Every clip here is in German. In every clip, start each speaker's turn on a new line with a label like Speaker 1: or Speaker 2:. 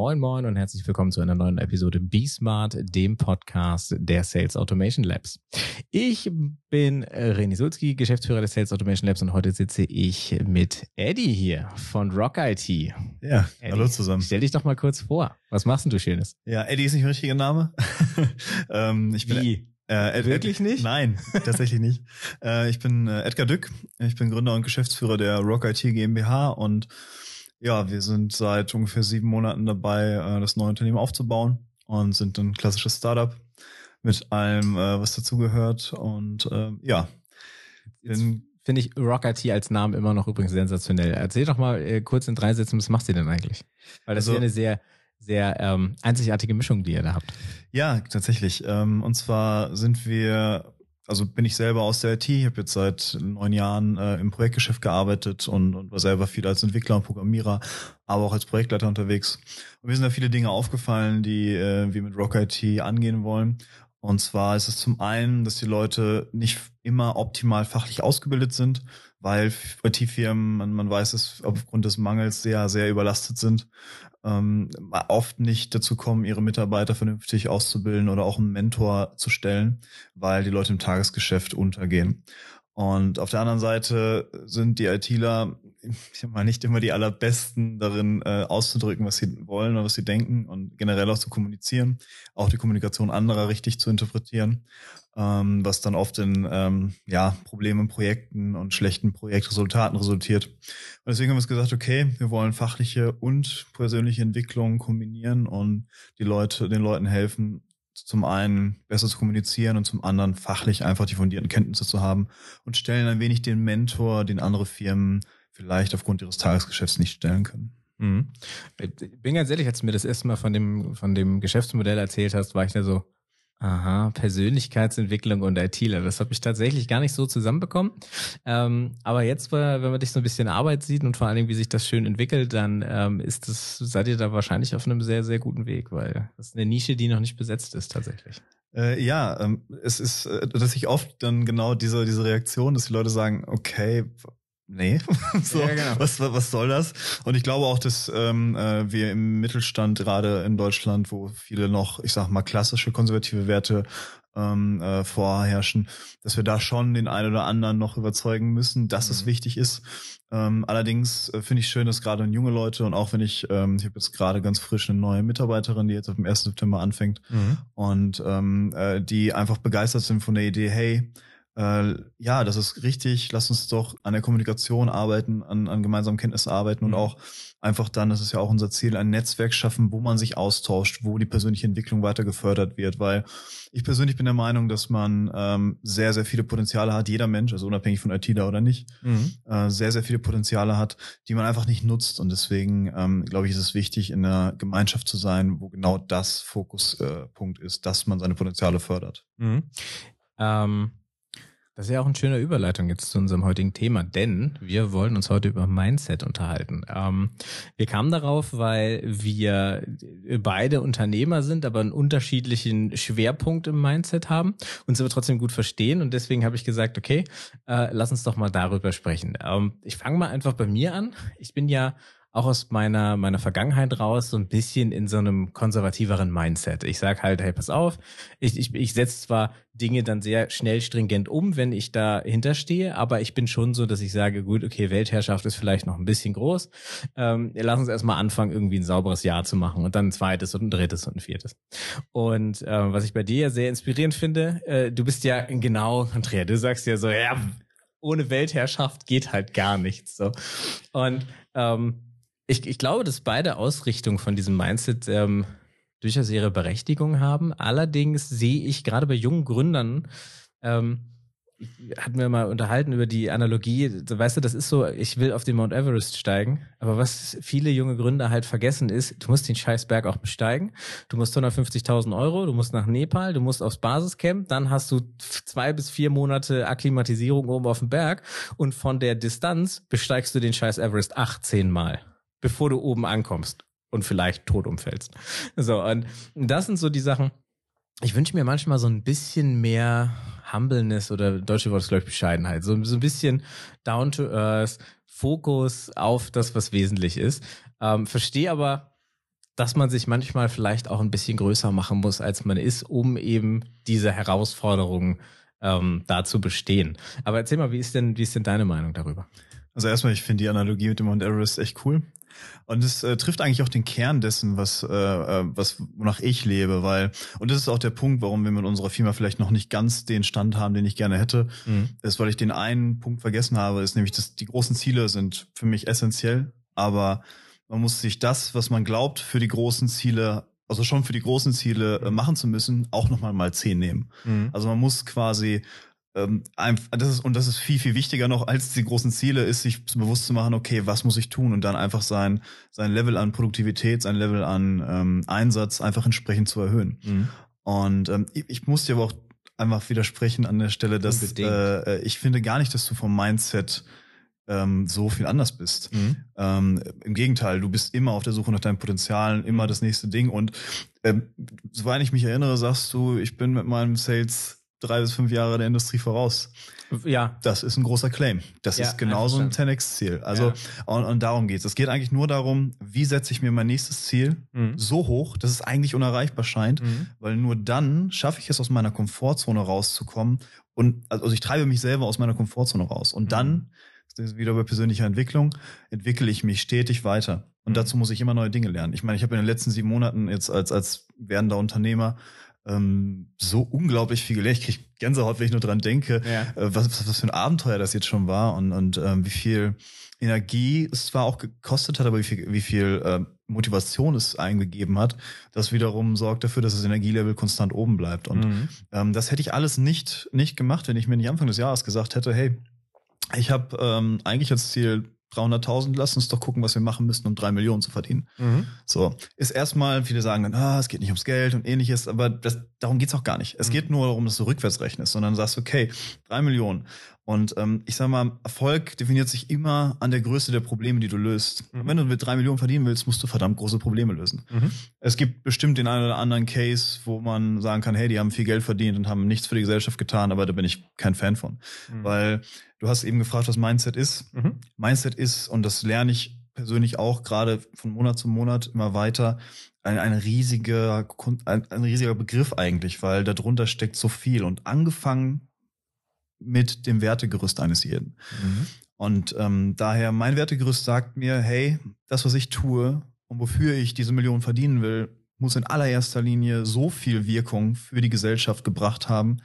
Speaker 1: Moin Moin und herzlich willkommen zu einer neuen Episode BeSmart, dem Podcast der Sales Automation Labs. Ich bin René Sulzki, Geschäftsführer des Sales Automation Labs und heute sitze ich mit Eddie hier von Rock IT. Ja,
Speaker 2: Eddie, hallo zusammen.
Speaker 1: Stell dich doch mal kurz vor. Was machst denn du Schönes?
Speaker 2: Ja, Eddie ist nicht mein richtiger Name.
Speaker 1: ähm, ich bin, Wie? Äh, Ed, Wirklich nicht?
Speaker 2: Nein, tatsächlich nicht. Äh, ich bin äh, Edgar Dück. Ich bin Gründer und Geschäftsführer der Rock IT GmbH und ja, wir sind seit ungefähr sieben Monaten dabei, äh, das neue Unternehmen aufzubauen und sind ein klassisches Startup mit allem, äh, was dazugehört. Und äh, ja,
Speaker 1: finde ich Rock IT als Namen immer noch übrigens sensationell. Erzähl doch mal äh, kurz in drei Sätzen, was macht ihr denn eigentlich? Weil das also, ist ja eine sehr sehr ähm, einzigartige Mischung, die ihr da habt.
Speaker 2: Ja, tatsächlich. Ähm, und zwar sind wir also bin ich selber aus der IT, ich habe jetzt seit neun Jahren äh, im Projektgeschäft gearbeitet und, und war selber viel als Entwickler und Programmierer, aber auch als Projektleiter unterwegs. Und mir sind da viele Dinge aufgefallen, die äh, wir mit Rock IT angehen wollen. Und zwar ist es zum einen, dass die Leute nicht immer optimal fachlich ausgebildet sind, weil IT-Firmen, man, man weiß es, aufgrund des Mangels sehr, sehr überlastet sind ähm, oft nicht dazu kommen, ihre Mitarbeiter vernünftig auszubilden oder auch einen Mentor zu stellen, weil die Leute im Tagesgeschäft untergehen. Und auf der anderen Seite sind die ITler, ich sag mal, nicht immer die allerbesten darin äh, auszudrücken, was sie wollen oder was sie denken und generell auch zu kommunizieren, auch die Kommunikation anderer richtig zu interpretieren ähm, was dann oft in ähm, ja, Problemen Projekten und schlechten Projektresultaten resultiert. Und deswegen haben wir gesagt, okay, wir wollen fachliche und persönliche Entwicklung kombinieren und die Leute, den Leuten helfen, zum einen besser zu kommunizieren und zum anderen fachlich einfach die fundierten Kenntnisse zu haben und stellen ein wenig den Mentor, den andere Firmen vielleicht aufgrund ihres Tagesgeschäfts nicht stellen können. Mhm.
Speaker 1: Ich bin ganz ehrlich, als du mir das erste Mal von dem, von dem Geschäftsmodell erzählt hast, war ich da so, Aha, Persönlichkeitsentwicklung und ITler. Das habe ich tatsächlich gar nicht so zusammenbekommen. Ähm, aber jetzt, wenn man dich so ein bisschen Arbeit sieht und vor allen Dingen, wie sich das schön entwickelt, dann ähm, ist das, seid ihr da wahrscheinlich auf einem sehr, sehr guten Weg, weil das ist eine Nische, die noch nicht besetzt ist tatsächlich.
Speaker 2: Äh, ja, ähm, es ist, äh, dass ich oft dann genau diese, diese Reaktion, dass die Leute sagen, okay, nee, so, ja, genau. was, was soll das? Und ich glaube auch, dass ähm, äh, wir im Mittelstand, gerade in Deutschland, wo viele noch, ich sag mal, klassische konservative Werte ähm, äh, vorherrschen, dass wir da schon den einen oder anderen noch überzeugen müssen, dass mhm. es wichtig ist. Ähm, allerdings äh, finde ich schön, dass gerade junge Leute und auch wenn ich, ähm, ich habe jetzt gerade ganz frisch eine neue Mitarbeiterin, die jetzt auf dem 1. September anfängt mhm. und ähm, äh, die einfach begeistert sind von der Idee, hey, äh, ja, das ist richtig, lass uns doch an der Kommunikation arbeiten, an, an gemeinsamen Kenntnissen arbeiten und mhm. auch einfach dann, das ist ja auch unser Ziel, ein Netzwerk schaffen, wo man sich austauscht, wo die persönliche Entwicklung weiter gefördert wird, weil ich persönlich bin der Meinung, dass man ähm, sehr, sehr viele Potenziale hat, jeder Mensch, also unabhängig von IT da oder nicht, mhm. äh, sehr, sehr viele Potenziale hat, die man einfach nicht nutzt und deswegen ähm, glaube ich, ist es wichtig, in einer Gemeinschaft zu sein, wo genau das Fokuspunkt äh, ist, dass man seine Potenziale fördert. Mhm.
Speaker 1: Ähm das ist ja auch eine schöne Überleitung jetzt zu unserem heutigen Thema, denn wir wollen uns heute über Mindset unterhalten. Ähm, wir kamen darauf, weil wir beide Unternehmer sind, aber einen unterschiedlichen Schwerpunkt im Mindset haben, uns aber trotzdem gut verstehen und deswegen habe ich gesagt, okay, äh, lass uns doch mal darüber sprechen. Ähm, ich fange mal einfach bei mir an. Ich bin ja auch aus meiner, meiner Vergangenheit raus so ein bisschen in so einem konservativeren Mindset. Ich sage halt, hey, pass auf, ich, ich, ich setze zwar Dinge dann sehr schnell stringent um, wenn ich da hinterstehe, aber ich bin schon so, dass ich sage, gut, okay, Weltherrschaft ist vielleicht noch ein bisschen groß. Ähm, lass uns erstmal anfangen, irgendwie ein sauberes Jahr zu machen und dann ein zweites und ein drittes und ein viertes. Und äh, was ich bei dir sehr inspirierend finde, äh, du bist ja genau, Andrea, du sagst ja so, ja, ohne Weltherrschaft geht halt gar nichts. So. Und ähm, ich, ich glaube, dass beide Ausrichtungen von diesem Mindset ähm, durchaus ihre Berechtigung haben. Allerdings sehe ich gerade bei jungen Gründern, ähm, hatten wir mal unterhalten über die Analogie, weißt du, das ist so, ich will auf den Mount Everest steigen, aber was viele junge Gründer halt vergessen ist, du musst den Scheißberg auch besteigen, du musst 150.000 Euro, du musst nach Nepal, du musst aufs Basiscamp, dann hast du zwei bis vier Monate Akklimatisierung oben auf dem Berg. Und von der Distanz besteigst du den Scheiß Everest 18 Mal bevor du oben ankommst und vielleicht tot umfällst. So, und das sind so die Sachen. Ich wünsche mir manchmal so ein bisschen mehr Humbleness oder deutsche Wort ist, glaube ich, Bescheidenheit. So, so ein bisschen down to earth, Fokus auf das, was wesentlich ist. Ähm, verstehe aber dass man sich manchmal vielleicht auch ein bisschen größer machen muss, als man ist, um eben diese Herausforderungen ähm, da zu bestehen. Aber erzähl mal, wie ist denn, wie ist denn deine Meinung darüber?
Speaker 2: Also erstmal, ich finde die Analogie mit dem Mount Everest echt cool. Und es äh, trifft eigentlich auch den Kern dessen, was, äh, äh, was, wonach ich lebe, weil, und das ist auch der Punkt, warum wir mit unserer Firma vielleicht noch nicht ganz den Stand haben, den ich gerne hätte, mhm. ist, weil ich den einen Punkt vergessen habe, ist nämlich, dass die großen Ziele sind für mich essentiell, aber man muss sich das, was man glaubt, für die großen Ziele also schon für die großen Ziele äh, machen zu müssen, auch nochmal mal zehn nehmen. Mhm. Also man muss quasi ähm, das ist, und das ist viel, viel wichtiger noch als die großen Ziele, ist sich bewusst zu machen, okay, was muss ich tun und dann einfach sein, sein Level an Produktivität, sein Level an ähm, Einsatz einfach entsprechend zu erhöhen. Mhm. Und ähm, ich, ich muss dir aber auch einfach widersprechen an der Stelle, dass äh, äh, ich finde gar nicht, dass du vom Mindset ähm, so viel anders bist. Mhm. Ähm, Im Gegenteil, du bist immer auf der Suche nach deinen Potenzialen, immer das nächste Ding. Und ähm, soweit ich mich erinnere, sagst du, ich bin mit meinem Sales drei bis fünf Jahre der Industrie voraus. Ja. Das ist ein großer Claim. Das ja, ist genauso ein 10x-Ziel. Also, ja. und, und, darum geht's. Es geht eigentlich nur darum, wie setze ich mir mein nächstes Ziel mhm. so hoch, dass es eigentlich unerreichbar scheint, mhm. weil nur dann schaffe ich es, aus meiner Komfortzone rauszukommen. Und also ich treibe mich selber aus meiner Komfortzone raus. Und mhm. dann, das ist wieder bei persönlicher Entwicklung, entwickle ich mich stetig weiter. Und mhm. dazu muss ich immer neue Dinge lernen. Ich meine, ich habe in den letzten sieben Monaten jetzt als, als werdender Unternehmer ähm, so unglaublich viel gelernt. Ich kriege Gänsehaut, wenn ich nur dran denke, ja. äh, was, was, für ein Abenteuer das jetzt schon war und, und ähm, wie viel Energie es zwar auch gekostet hat, aber wie viel, wie viel äh, Motivation es eingegeben hat, das wiederum sorgt dafür, dass das Energielevel konstant oben bleibt. Und mhm. ähm, das hätte ich alles nicht, nicht gemacht, wenn ich mir nicht Anfang des Jahres gesagt hätte, hey, ich habe ähm, eigentlich als Ziel 300.000, lass uns doch gucken, was wir machen müssen, um drei Millionen zu verdienen. Mhm. So, ist erstmal, viele sagen dann, ah, es geht nicht ums Geld und ähnliches, aber das, darum geht's auch gar nicht. Es mhm. geht nur darum, dass du rückwärts rechnest, sondern sagst, okay, drei Millionen. Und ähm, ich sag mal, Erfolg definiert sich immer an der Größe der Probleme, die du löst. Mhm. wenn du mit drei Millionen verdienen willst, musst du verdammt große Probleme lösen. Mhm. Es gibt bestimmt den einen oder anderen Case, wo man sagen kann, hey, die haben viel Geld verdient und haben nichts für die Gesellschaft getan, aber da bin ich kein Fan von. Mhm. Weil du hast eben gefragt, was Mindset ist. Mhm. Mindset ist, und das lerne ich persönlich auch gerade von Monat zu Monat immer weiter, ein, ein riesiger, ein, ein riesiger Begriff eigentlich, weil darunter steckt so viel. Und angefangen mit dem Wertegerüst eines jeden. Mhm. Und ähm, daher, mein Wertegerüst sagt mir, hey, das, was ich tue und wofür ich diese Million verdienen will, muss in allererster Linie so viel Wirkung für die Gesellschaft gebracht haben,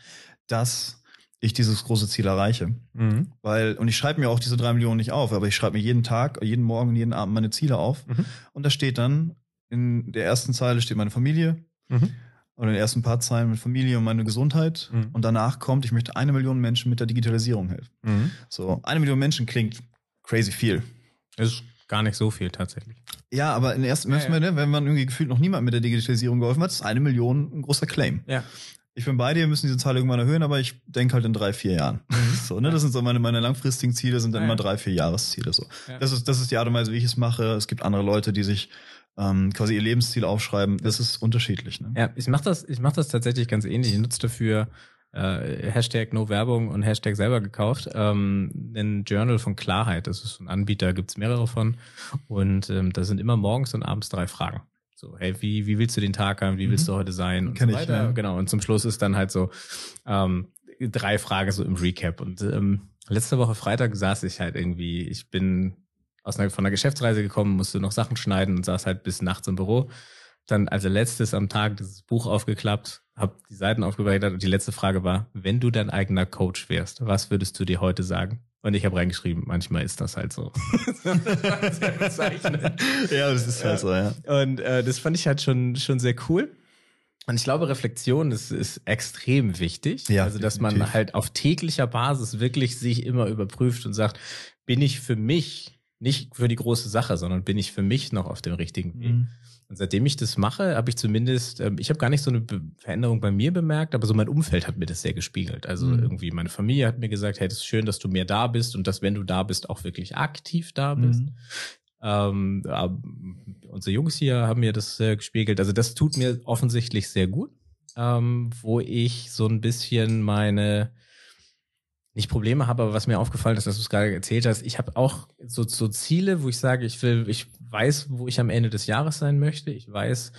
Speaker 2: dass ich dieses große Ziel erreiche. Mhm. Weil, und ich schreibe mir auch diese drei Millionen nicht auf, aber ich schreibe mir jeden Tag, jeden Morgen, jeden Abend meine Ziele auf. Mhm. Und da steht dann, in der ersten Zeile steht meine Familie. Mhm oder den ersten paar Zeilen mit Familie und meine Gesundheit. Mhm. Und danach kommt, ich möchte eine Million Menschen mit der Digitalisierung helfen. Mhm. So, eine Million Menschen klingt crazy viel.
Speaker 1: Ist gar nicht so viel tatsächlich.
Speaker 2: Ja, aber in ersten, ja, ja. Ne, wenn man irgendwie gefühlt noch niemand mit der Digitalisierung geholfen hat, ist eine Million ein großer Claim. Ja. Ich bin bei dir, müssen diese Zahl irgendwann erhöhen, aber ich denke halt in drei, vier Jahren. Mhm. So, ne, das sind so meine, meine langfristigen Ziele, sind dann immer drei, vier Jahresziele, so. Das ist, das ist die Art und Weise, wie ich es mache. Es gibt andere Leute, die sich ähm, quasi ihr Lebensziel aufschreiben. Das ist unterschiedlich. Ne?
Speaker 1: Ja, ich mache das, ich mache das tatsächlich ganz ähnlich. Ich nutze dafür äh, Hashtag No Werbung und Hashtag selber gekauft. Ähm, ein Journal von Klarheit. Das ist ein Anbieter, gibt's mehrere von. Und ähm, da sind immer morgens und abends drei Fragen. So, hey, wie, wie willst du den Tag haben? Wie willst mhm. du heute sein? Und
Speaker 2: Kenn
Speaker 1: so
Speaker 2: weiter. Ich, ja.
Speaker 1: Genau. Und zum Schluss ist dann halt so ähm, drei Fragen so im Recap. Und ähm, letzte Woche Freitag saß ich halt irgendwie, ich bin aus einer, von einer Geschäftsreise gekommen, musste noch Sachen schneiden und saß halt bis nachts im Büro. Dann als letztes am Tag dieses Buch aufgeklappt, habe die Seiten aufgebreitet und die letzte Frage war, wenn du dein eigener Coach wärst, was würdest du dir heute sagen? Und ich habe reingeschrieben, manchmal ist das halt so. Bezeichnend. ja, das ist halt so, ja. Und äh, das fand ich halt schon, schon sehr cool. Und ich glaube, Reflexion ist, ist extrem wichtig. Ja, also, dass definitiv. man halt auf täglicher Basis wirklich sich immer überprüft und sagt, bin ich für mich nicht für die große Sache, sondern bin ich für mich noch auf dem richtigen Weg. Mhm. Und seitdem ich das mache, habe ich zumindest, ähm, ich habe gar nicht so eine Be Veränderung bei mir bemerkt, aber so mein Umfeld hat mir das sehr gespiegelt. Also mhm. irgendwie meine Familie hat mir gesagt, hey, das ist schön, dass du mehr da bist und dass, wenn du da bist, auch wirklich aktiv da bist. Mhm. Ähm, unsere Jungs hier haben mir das äh, gespiegelt. Also das tut mir offensichtlich sehr gut, ähm, wo ich so ein bisschen meine nicht Probleme habe, aber was mir aufgefallen ist, dass du es gerade erzählt hast, ich habe auch so, so Ziele, wo ich sage, ich will, ich weiß, wo ich am Ende des Jahres sein möchte. Ich weiß,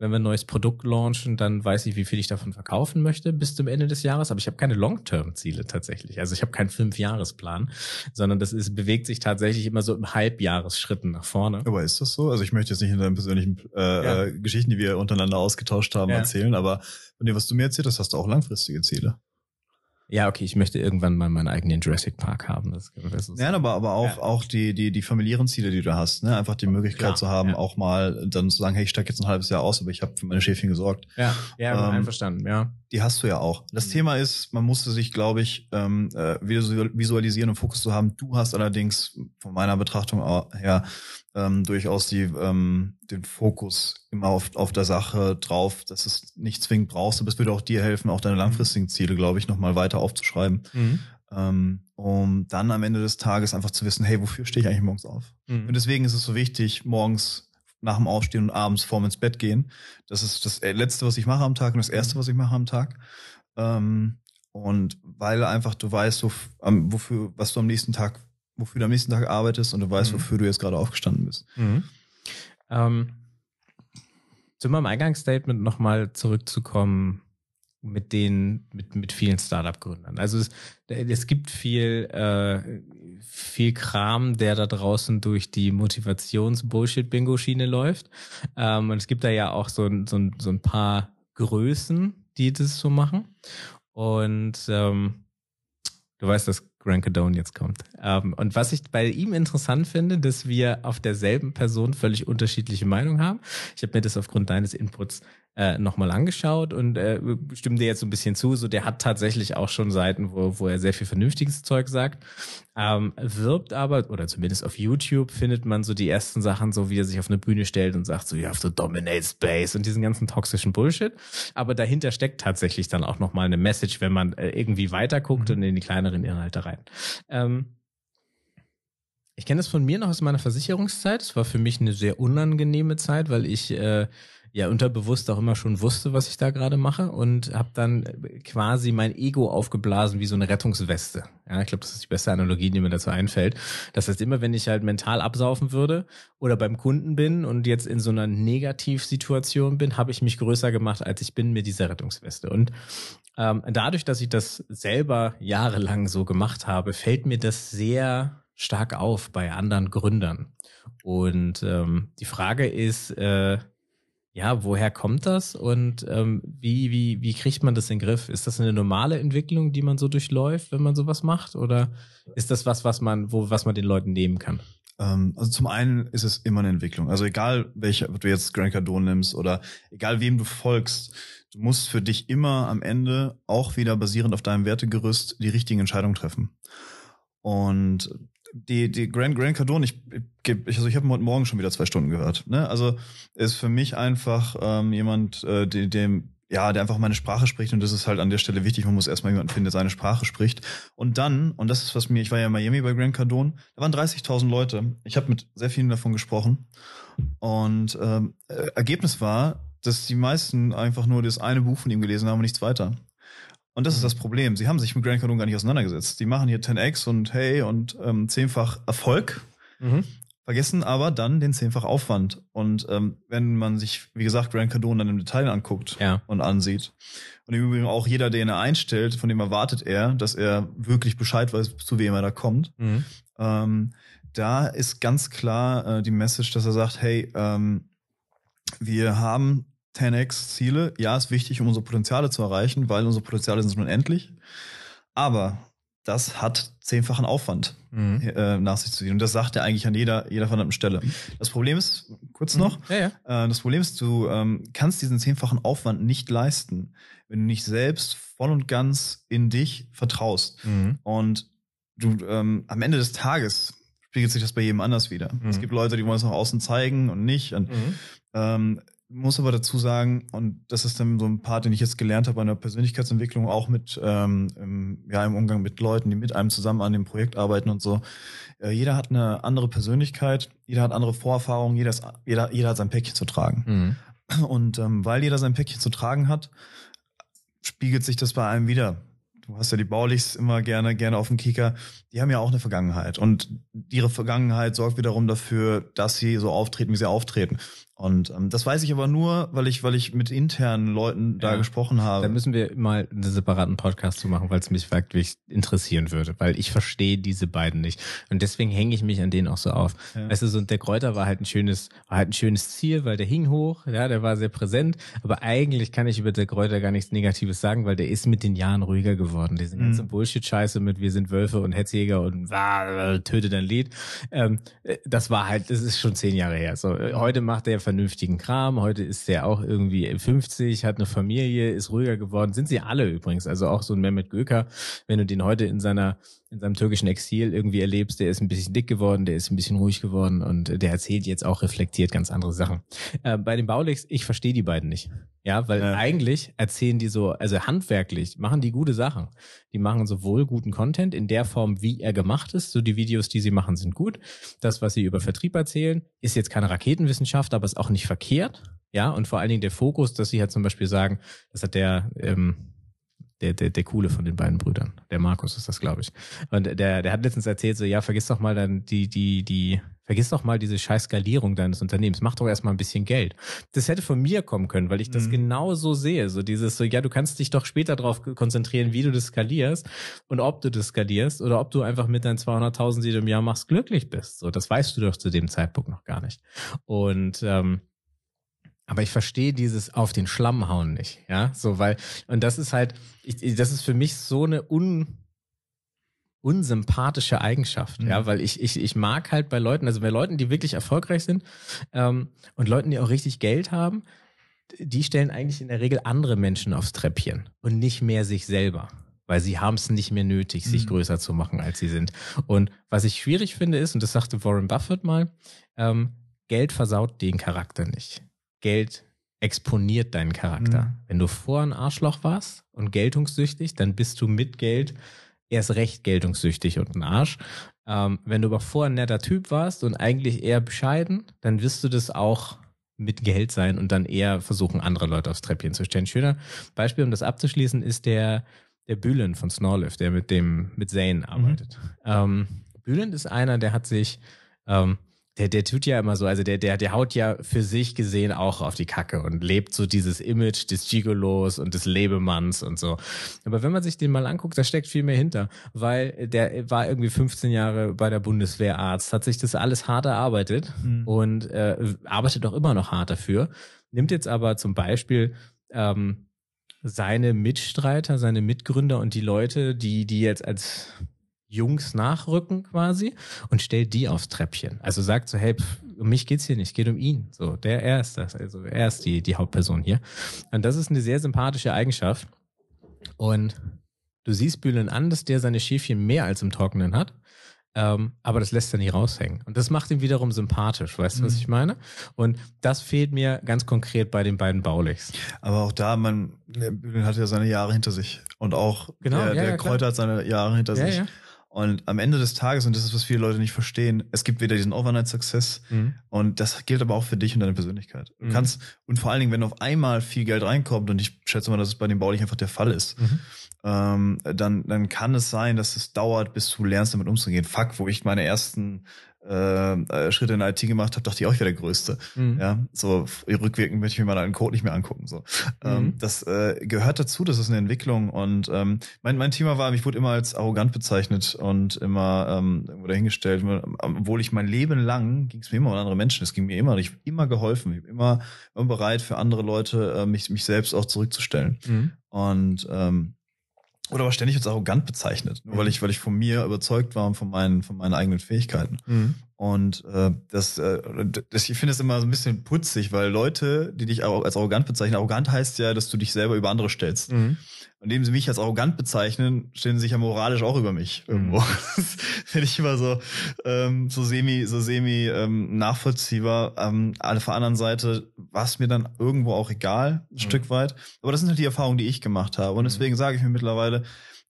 Speaker 1: wenn wir ein neues Produkt launchen, dann weiß ich, wie viel ich davon verkaufen möchte bis zum Ende des Jahres. Aber ich habe keine Long-Term-Ziele tatsächlich. Also ich habe keinen Fünf-Jahres-Plan, sondern das ist, bewegt sich tatsächlich immer so im Halbjahresschritten nach vorne.
Speaker 2: Aber ist das so? Also ich möchte jetzt nicht in deinen persönlichen äh, ja. Äh, Geschichten, die wir untereinander ausgetauscht haben, ja. erzählen, aber von dem, was du mir erzählt hast, hast du auch langfristige Ziele.
Speaker 1: Ja, okay, ich möchte irgendwann mal meinen eigenen Jurassic Park haben. Das,
Speaker 2: das ist ja, aber, aber auch, ja. auch die, die, die familiären Ziele, die du hast, ne? Einfach die Möglichkeit Klar, zu haben, ja. auch mal dann zu sagen, hey, ich steige jetzt ein halbes Jahr aus, aber ich habe für meine Schäfchen gesorgt.
Speaker 1: Ja, ja, ähm, einverstanden, ja.
Speaker 2: Die hast du ja auch. Das mhm. Thema ist, man musste sich, glaube ich, ähm, äh, visualisieren und Fokus zu haben. Du hast allerdings von meiner Betrachtung her ähm, durchaus die, ähm, den Fokus immer auf, auf der Sache drauf, dass es nicht zwingend brauchst, aber es würde auch dir helfen, auch deine mhm. langfristigen Ziele, glaube ich, nochmal weiter aufzuschreiben. Mhm. Ähm, um dann am Ende des Tages einfach zu wissen, hey, wofür stehe ich eigentlich morgens auf? Mhm. Und deswegen ist es so wichtig, morgens nach dem Aufstehen und abends vorm ins Bett gehen. Das ist das Letzte, was ich mache am Tag und das Erste, was ich mache am Tag. Ähm, und weil einfach du weißt, wofür, was du am nächsten Tag wofür du am nächsten Tag arbeitest und du weißt, mhm. wofür du jetzt gerade aufgestanden bist. Mhm.
Speaker 1: Ähm, zu meinem Eingangsstatement nochmal zurückzukommen mit den, mit, mit vielen Startup-Gründern. Also es, es gibt viel, äh, viel Kram, der da draußen durch die Motivations-Bullshit-Bingo-Schiene läuft. Ähm, und es gibt da ja auch so, so, so ein paar Größen, die das so machen. Und ähm, du weißt, dass Grant Cardone jetzt kommt. Ähm, und was ich bei ihm interessant finde, dass wir auf derselben Person völlig unterschiedliche Meinungen haben. Ich habe mir das aufgrund deines Inputs äh, nochmal angeschaut und äh, stimme dir jetzt so ein bisschen zu. So, der hat tatsächlich auch schon Seiten, wo, wo er sehr viel vernünftiges Zeug sagt. Ähm, wirbt aber, oder zumindest auf YouTube findet man so die ersten Sachen, so wie er sich auf eine Bühne stellt und sagt, so, you have to dominate space und diesen ganzen toxischen Bullshit. Aber dahinter steckt tatsächlich dann auch nochmal eine Message, wenn man äh, irgendwie weiterguckt mhm. und in die kleineren Inhalte rein. Ähm, ich kenne das von mir noch aus meiner Versicherungszeit. Es war für mich eine sehr unangenehme Zeit, weil ich äh, ja unterbewusst auch immer schon wusste, was ich da gerade mache und habe dann quasi mein Ego aufgeblasen wie so eine Rettungsweste. Ja, ich glaube, das ist die beste Analogie, die mir dazu einfällt. Das heißt, immer wenn ich halt mental absaufen würde oder beim Kunden bin und jetzt in so einer Negativsituation bin, habe ich mich größer gemacht, als ich bin mit dieser Rettungsweste. Und ähm, dadurch, dass ich das selber jahrelang so gemacht habe, fällt mir das sehr stark auf bei anderen Gründern. Und ähm, die Frage ist, äh, ja, woher kommt das und ähm, wie, wie, wie kriegt man das in den Griff? Ist das eine normale Entwicklung, die man so durchläuft, wenn man sowas macht? Oder ist das was, was man, wo, was man den Leuten nehmen kann?
Speaker 2: Ähm, also zum einen ist es immer eine Entwicklung. Also egal, welche, ob du jetzt Grant Cardone nimmst oder egal wem du folgst, du musst für dich immer am Ende auch wieder basierend auf deinem Wertegerüst die richtigen Entscheidungen treffen. Und die, die Grand, Grand Cardone, ich, ich, also ich habe heute Morgen schon wieder zwei Stunden gehört. Ne? Also ist für mich einfach ähm, jemand, äh, die, dem, ja, der einfach meine Sprache spricht und das ist halt an der Stelle wichtig. Man muss erstmal jemanden finden, der seine Sprache spricht. Und dann, und das ist was mir, ich war ja in Miami bei Grand Cardone, da waren 30.000 Leute. Ich habe mit sehr vielen davon gesprochen und ähm, äh, Ergebnis war, dass die meisten einfach nur das eine Buch von ihm gelesen haben und nichts weiter. Und das ist das Problem. Sie haben sich mit Grand Cardone gar nicht auseinandergesetzt. Die machen hier 10x und hey und ähm, zehnfach Erfolg, mhm. vergessen aber dann den zehnfach Aufwand. Und ähm, wenn man sich, wie gesagt, Grand Cardone dann im Detail anguckt ja. und ansieht, und im Übrigen auch jeder, den er einstellt, von dem erwartet er, dass er wirklich Bescheid weiß, zu wem er da kommt. Mhm. Ähm, da ist ganz klar äh, die Message, dass er sagt, hey, ähm, wir haben 10x-Ziele, ja, ist wichtig, um unsere Potenziale zu erreichen, weil unsere Potenziale sind unendlich. Aber das hat zehnfachen Aufwand mhm. äh, nach sich zu ziehen. Und das sagt er eigentlich an jeder, jeder verdammten Stelle. Das Problem ist, kurz noch, mhm. ja, ja. Äh, das Problem ist, du ähm, kannst diesen zehnfachen Aufwand nicht leisten, wenn du nicht selbst voll und ganz in dich vertraust. Mhm. Und du ähm, am Ende des Tages spiegelt sich das bei jedem anders wieder. Es mhm. gibt Leute, die wollen es nach außen zeigen und nicht. Und, mhm. ähm, muss aber dazu sagen, und das ist dann so ein Part, den ich jetzt gelernt habe an der Persönlichkeitsentwicklung, auch mit ähm, im, ja, im Umgang mit Leuten, die mit einem zusammen an dem Projekt arbeiten und so. Äh, jeder hat eine andere Persönlichkeit, jeder hat andere Vorerfahrungen, jeder, ist, jeder, jeder hat sein Päckchen zu tragen. Mhm. Und ähm, weil jeder sein Päckchen zu tragen hat, spiegelt sich das bei einem wieder. du hast ja die Baulichs immer gerne, gerne auf dem Kicker, die haben ja auch eine Vergangenheit. Und ihre Vergangenheit sorgt wiederum dafür, dass sie so auftreten, wie sie auftreten. Und ähm, das weiß ich aber nur, weil ich, weil ich mit internen Leuten da
Speaker 1: Ja.
Speaker 2: gesprochen habe.
Speaker 1: Da müssen wir mal einen separaten Podcast zu machen, weil es mich wirklich interessieren würde, weil ich verstehe diese beiden nicht. Und deswegen hänge ich mich an denen auch so auf.
Speaker 2: Ja.
Speaker 1: Weißt du, so der Kräuter war halt ein schönes, war halt ein schönes Ziel, weil der hing hoch, ja, der war sehr präsent. Aber eigentlich kann ich über der Kräuter gar nichts Negatives sagen, weil der ist mit den Jahren ruhiger geworden. Diese
Speaker 2: Mhm.
Speaker 1: ganze Bullshit-Scheiße mit wir sind Wölfe und Hetzjäger und ah, töte dein Lied. Ähm, äh, das war halt, das ist schon zehn Jahre her. So, äh, heute macht er vernünftigen Kram. Heute ist der auch irgendwie 50, hat eine Familie, ist ruhiger geworden. Sind sie alle übrigens. Also auch so ein Mehmet Göker, wenn du den heute in seiner in seinem türkischen Exil irgendwie erlebst, der ist ein bisschen dick geworden, der ist ein bisschen ruhig geworden und der erzählt jetzt auch reflektiert ganz andere Sachen. Äh, bei den Baulichs, ich verstehe die beiden nicht. Ja, weil
Speaker 2: Ja.
Speaker 1: eigentlich erzählen die so, also handwerklich machen die gute Sachen. Die machen sowohl guten Content in der Form, wie er gemacht ist. So die Videos, die sie machen, sind gut. Das, was sie über Vertrieb erzählen, ist jetzt keine Raketenwissenschaft, aber ist auch nicht verkehrt. Ja, und vor allen Dingen der Fokus, dass sie halt zum Beispiel sagen, das hat der, ähm, der, der, der coole von den beiden Brüdern. Der Markus ist das, glaube ich. Und der, der hat letztens erzählt, so, ja, vergiss doch mal dann die, die, die, vergiss doch mal diese scheiß Skalierung deines Unternehmens. Mach doch erstmal ein bisschen Geld. Das hätte von mir kommen können, weil ich das
Speaker 2: Mhm.
Speaker 1: genau so sehe. So dieses, so, ja, du kannst dich doch später darauf konzentrieren, wie du das skalierst und ob du das skalierst oder ob du einfach mit deinen 200.000, die du im Jahr machst, glücklich bist. So, das weißt du doch zu dem Zeitpunkt noch gar nicht. Und, ähm, aber ich verstehe dieses auf den Schlamm hauen nicht, ja, so weil und das ist halt, ich, das ist für mich so eine un unsympathische Eigenschaft,
Speaker 2: Mhm.
Speaker 1: ja, weil ich, ich, ich mag halt bei Leuten, also bei Leuten, die wirklich erfolgreich sind ähm, und Leuten, die auch richtig Geld haben, die stellen eigentlich in der Regel andere Menschen aufs Treppchen und nicht mehr sich selber, weil sie haben es nicht mehr nötig, sich
Speaker 2: Mhm.
Speaker 1: größer zu machen, als sie sind. Und was ich schwierig finde ist, und das sagte Warren Buffett mal, ähm, Geld versaut den Charakter nicht. Geld exponiert deinen Charakter.
Speaker 2: Mhm.
Speaker 1: Wenn du vor ein Arschloch warst und geltungssüchtig, dann bist du mit Geld erst recht geltungssüchtig und ein Arsch. Ähm, wenn du aber vorher ein netter Typ warst und eigentlich eher bescheiden, dann wirst du das auch mit Geld sein und dann eher versuchen, andere Leute aufs Treppchen zu stellen. Schöner Beispiel, um das abzuschließen, ist der, der Bühlen von Snorlift, der mit dem, mit Zane arbeitet. Ähm, Bühlen ist einer, der hat sich, ähm, der, der tut ja immer so, also der, der, der haut ja für sich gesehen auch auf die Kacke und lebt so dieses Image des Gigolos und des Lebemanns und so. Aber wenn man sich den mal anguckt, da steckt viel mehr hinter, weil der war irgendwie 15 Jahre bei der Bundeswehr Arzt, hat sich das alles hart erarbeitet
Speaker 2: Mhm.
Speaker 1: und äh, arbeitet auch immer noch hart dafür. Nimmt jetzt aber zum Beispiel ähm, seine Mitstreiter, seine Mitgründer und die Leute, die, die jetzt als Jungs nachrücken quasi und stellt die aufs Treppchen. Also sagt so, hey, pff, um mich geht's hier nicht, geht um ihn. So, der er ist das, also er ist die, die Hauptperson hier. Und das ist eine sehr sympathische Eigenschaft. Und du siehst Bühlen an, dass der seine Schäfchen mehr als im Trockenen hat. Ähm, aber das lässt er nicht raushängen. Und das macht ihn wiederum sympathisch, weißt du, was
Speaker 2: Mhm.
Speaker 1: ich meine? Und das fehlt mir ganz konkret bei den beiden Baulichs.
Speaker 2: Aber auch da, man, der Bühlen hat ja seine Jahre hinter sich. Und auch
Speaker 1: Genau,
Speaker 2: der,
Speaker 1: ja,
Speaker 2: der
Speaker 1: ja, klar.
Speaker 2: Kräuter hat seine Jahre hinter
Speaker 1: Ja,
Speaker 2: sich. Und am Ende des Tages, und das ist, was viele Leute nicht verstehen, es gibt wieder diesen Overnight-Success.
Speaker 1: Mhm.
Speaker 2: Und das gilt aber auch für dich und deine Persönlichkeit. Du
Speaker 1: Mhm.
Speaker 2: kannst, und vor allen Dingen, wenn auf einmal viel Geld reinkommt, und ich schätze mal, dass es bei dem Baulich einfach der Fall ist,
Speaker 1: Mhm.
Speaker 2: Ähm, dann, dann kann es sein, dass es dauert, bis du lernst, damit umzugehen. Fuck, wo ich meine ersten äh, äh, Schritte in IT gemacht habe, dachte ich auch, ich wäre der Größte.
Speaker 1: Mhm.
Speaker 2: Ja, so rückwirkend möchte ich mir mal einen Code nicht mehr angucken. So, ähm,
Speaker 1: Mhm.
Speaker 2: das äh, gehört dazu. Das ist eine Entwicklung und ähm, mein mein Thema war, ich wurde immer als arrogant bezeichnet und immer ähm, irgendwo dahingestellt. Obwohl ich mein Leben lang ging es mir immer um andere Menschen. Es ging mir immer, ich hab immer geholfen, ich bin immer, immer bereit für andere Leute äh, mich mich selbst auch zurückzustellen
Speaker 1: Mhm.
Speaker 2: und ähm, oder aber ständig als arrogant bezeichnet, nur weil ich weil ich von mir überzeugt war und von meinen von meinen eigenen Fähigkeiten.
Speaker 1: Mhm.
Speaker 2: Und äh, das, äh, das, ich finde es immer so ein bisschen putzig, weil Leute, die dich auch als arrogant bezeichnen, arrogant heißt ja, dass du dich selber über andere stellst.
Speaker 1: Mhm.
Speaker 2: Und indem sie mich als arrogant bezeichnen, stellen sie sich ja moralisch auch über mich irgendwo.
Speaker 1: Mhm.
Speaker 2: Das finde ich immer so, ähm, so semi, so semi ähm, nachvollziehbar. Ähm, auf der anderen Seite war es mir dann irgendwo auch egal, ein
Speaker 1: Mhm.
Speaker 2: Stück weit. Aber das sind halt die Erfahrungen, die ich gemacht habe. Und
Speaker 1: Mhm.
Speaker 2: deswegen sage ich mir mittlerweile,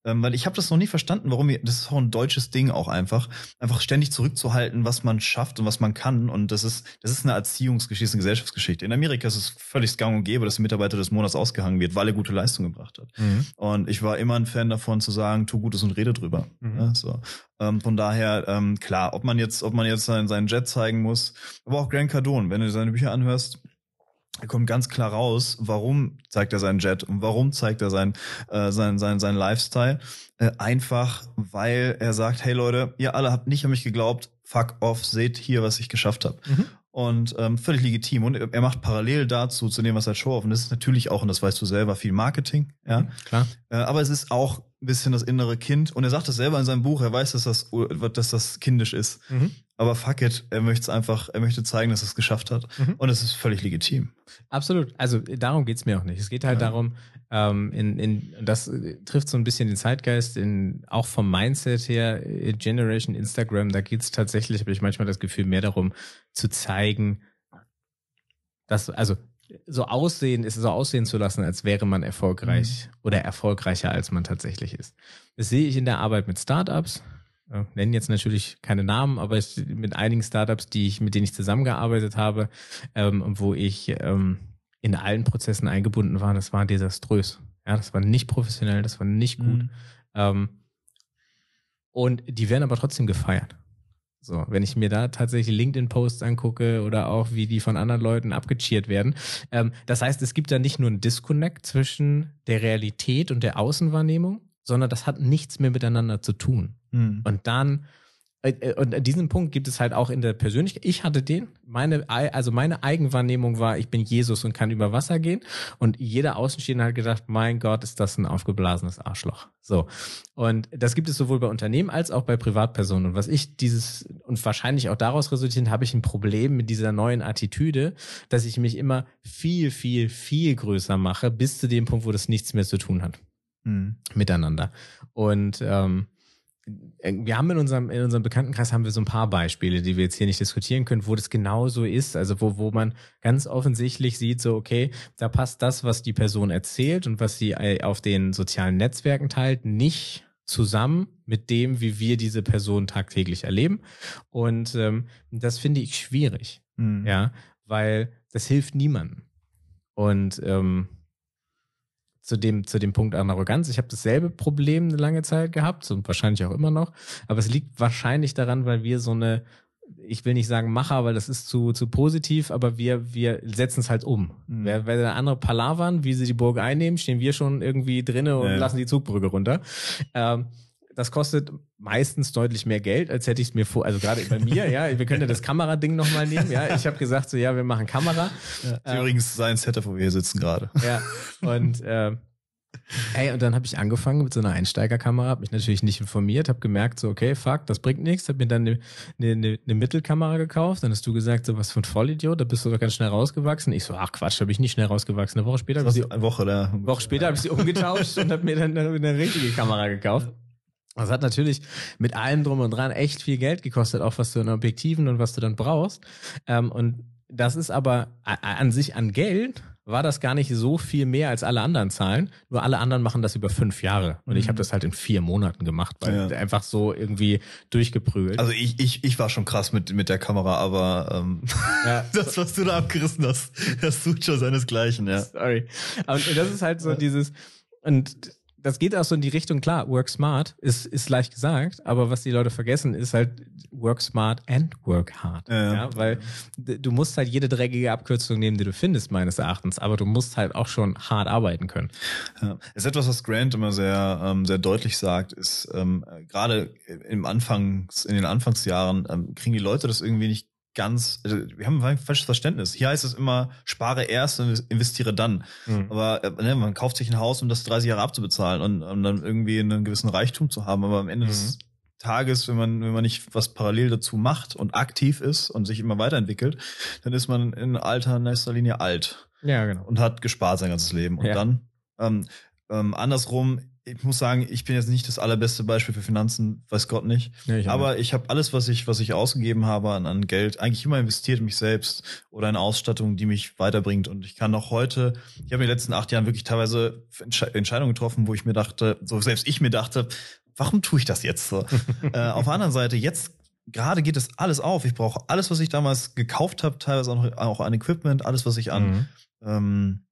Speaker 2: Ähm, weil ich habe das noch nie verstanden, warum wir, das ist auch ein deutsches Ding auch einfach, einfach ständig zurückzuhalten, was man schafft und was man kann. Und das ist, das ist eine Erziehungsgeschichte, eine Gesellschaftsgeschichte. In Amerika ist es völlig gang und gäbe, dass ein Mitarbeiter des Monats ausgehangen wird, weil er gute Leistung gebracht hat. Mhm. Und ich war immer ein Fan davon zu sagen, tu Gutes und rede drüber. Mhm. Ja, so. Ähm, von daher, ähm, klar, ob man jetzt, ob man jetzt seinen, seinen Jet zeigen muss, aber auch Grant Cardone, wenn du seine Bücher anhörst, kommt ganz klar raus, warum zeigt er seinen Jet und warum zeigt er sein, äh, sein, sein, sein Lifestyle. Äh, einfach, weil er sagt, hey Leute, ihr alle habt nicht an mich geglaubt, fuck off, seht hier, was ich geschafft habe. Mhm. Und ähm, völlig legitim. Und er macht parallel dazu, zu dem, was er Show auf. Und das ist natürlich auch, und das weißt du selber, viel Marketing. Ja,
Speaker 1: mhm, klar.
Speaker 2: Äh, aber es ist auch ein bisschen das innere Kind. Und er sagt das selber in seinem Buch. Er weiß, dass das, dass das kindisch ist. Mhm. Aber fuck it, er möchte es einfach, er möchte zeigen, dass er es geschafft hat. Mhm. Und es ist völlig legitim.
Speaker 1: Absolut. Also darum geht's mir auch nicht. Es geht halt ja. darum, ähm, in, in, das trifft so ein bisschen den Zeitgeist, in, auch vom Mindset her, äh, Generation Instagram, da geht's tatsächlich, habe ich manchmal das Gefühl, mehr darum zu zeigen, dass, also so aussehen, ist so aussehen zu lassen, als wäre man erfolgreich mhm. oder erfolgreicher, als man tatsächlich ist. Das sehe ich in der Arbeit mit Startups äh, nennen jetzt natürlich keine Namen, aber ich, mit einigen Startups, die ich, mit denen ich zusammengearbeitet habe, ähm, wo ich ähm, in allen Prozessen eingebunden war, das war desaströs. Ja, das war nicht professionell, das war nicht gut. Mhm. Ähm, und die werden aber trotzdem gefeiert. So, wenn ich mir da tatsächlich LinkedIn-Posts angucke oder auch wie die von anderen Leuten abgecheert werden. Ähm, das heißt, es gibt da nicht nur einen Disconnect zwischen der Realität und der Außenwahrnehmung, sondern das hat nichts mehr miteinander zu tun. Mhm. Und dann, äh, äh, und an diesem Punkt gibt es halt auch in der Persönlichkeit, ich hatte den, meine, also meine Eigenwahrnehmung war, ich bin Jesus und kann über Wasser gehen. Und jeder Außenstehende hat gedacht, mein Gott, ist das ein aufgeblasenes Arschloch. So. Und das gibt es sowohl bei Unternehmen als auch bei Privatpersonen. Und was ich dieses, und wahrscheinlich auch daraus resultierend, habe ich ein Problem mit dieser neuen Attitüde, dass ich mich immer viel, viel, viel größer mache, bis zu dem Punkt, wo das nichts mehr zu tun hat mhm. miteinander. Und ähm, wir haben in unserem, in unserem Bekanntenkreis haben wir so ein paar Beispiele, die wir jetzt hier nicht diskutieren können, wo das genau so ist. Also wo, wo man ganz offensichtlich sieht, so, okay, da passt das, was die Person erzählt und was sie äh, auf den sozialen Netzwerken teilt, nicht zusammen mit dem, wie wir diese Person tagtäglich erleben. Und ähm, das finde ich schwierig. Mhm. Ja, weil das hilft niemandem. Und ähm, zu dem, zu dem Punkt an Arroganz. Ich habe dasselbe Problem eine lange Zeit gehabt und wahrscheinlich auch immer noch. Aber es liegt wahrscheinlich daran, weil wir so eine, ich will nicht sagen Macher, weil das ist zu, zu positiv, aber wir, wir setzen es halt um. Mhm. Wer, wer der andere palavern, wie sie die Burg einnehmen, stehen wir schon irgendwie drinnen und ja. lassen die Zugbrücke runter. Ähm, das kostet meistens deutlich mehr Geld, als hätte ich es mir vor. Also gerade bei mir, ja, wir können ja das Kamerading nochmal nehmen. Ja, ich habe gesagt so, ja, wir machen Kamera.
Speaker 2: Ja, ähm, übrigens sein Setup, wo wir hier sitzen gerade.
Speaker 1: Ja, und äh, Ey, und dann habe ich angefangen mit so einer Einsteigerkamera, habe mich natürlich nicht informiert, habe gemerkt, so, okay, fuck, das bringt nichts, habe mir dann eine, eine, eine Mittelkamera gekauft, dann hast du gesagt, so was für ein Vollidiot, da bist du doch ganz schnell rausgewachsen. Ich so, ach Quatsch, habe ich nicht schnell rausgewachsen. Eine Woche später habe ich sie,
Speaker 2: eine Woche, oder?
Speaker 1: Woche später habe ich sie umgetauscht und habe mir dann eine, eine richtige Kamera gekauft. Das hat natürlich mit allem drum und dran echt viel Geld gekostet, auch was du an Objektiven und was du dann brauchst. Ähm, und das ist aber an sich an Geld war das gar nicht so viel mehr als alle anderen Zahlen. Nur alle anderen machen das über fünf Jahre. Und ich habe mhm. das halt in vier Monaten gemacht, weil ja. einfach so irgendwie durchgeprügelt.
Speaker 2: Also ich, ich, ich war schon krass mit, mit der Kamera, aber ähm, ja. das, was du da abgerissen hast, das tut schon seinesgleichen, ja.
Speaker 1: Sorry. Und das ist halt so dieses, und das geht auch so in die Richtung, klar, work smart ist, ist leicht gesagt, aber was die Leute vergessen, ist halt work smart and work hard. Ja, ja weil du musst halt jede dreckige Abkürzung nehmen, die du findest, meines Erachtens, aber du musst halt auch schon hart arbeiten können.
Speaker 2: Ja. Das ist etwas, was Grant immer sehr, ähm, sehr deutlich sagt, ist ähm, gerade im Anfangs, in den Anfangsjahren ähm, kriegen die Leute das irgendwie nicht ganz, also wir haben ein falsches Verständnis. Hier heißt es immer, spare erst und investiere dann. Mhm. Aber äh, ne, man kauft sich ein Haus, um das 30 Jahre abzubezahlen und um dann irgendwie einen gewissen Reichtum zu haben. Aber am Ende mhm. des Tages, wenn man, wenn man nicht was parallel dazu macht und aktiv ist und sich immer weiterentwickelt, dann ist man in Alter in erster Linie alt.
Speaker 1: Ja, genau.
Speaker 2: Und hat gespart sein ganzes Leben. Und ja. dann, ähm, ähm, andersrum, ich muss sagen, ich bin jetzt nicht das allerbeste Beispiel für Finanzen, weiß Gott nicht. Ja, ich aber ich habe alles, was ich, was ich ausgegeben habe an, an Geld, eigentlich immer investiert in mich selbst oder in Ausstattung, die mich weiterbringt. Und ich kann noch heute, ich habe in den letzten acht Jahren wirklich teilweise Entsche Entscheidungen getroffen, wo ich mir dachte, so selbst ich mir dachte, warum tue ich das jetzt so? äh, auf der anderen Seite, jetzt gerade geht es alles auf. Ich brauche alles, was ich damals gekauft habe, teilweise auch, auch an Equipment, alles, was ich an mhm. ähm,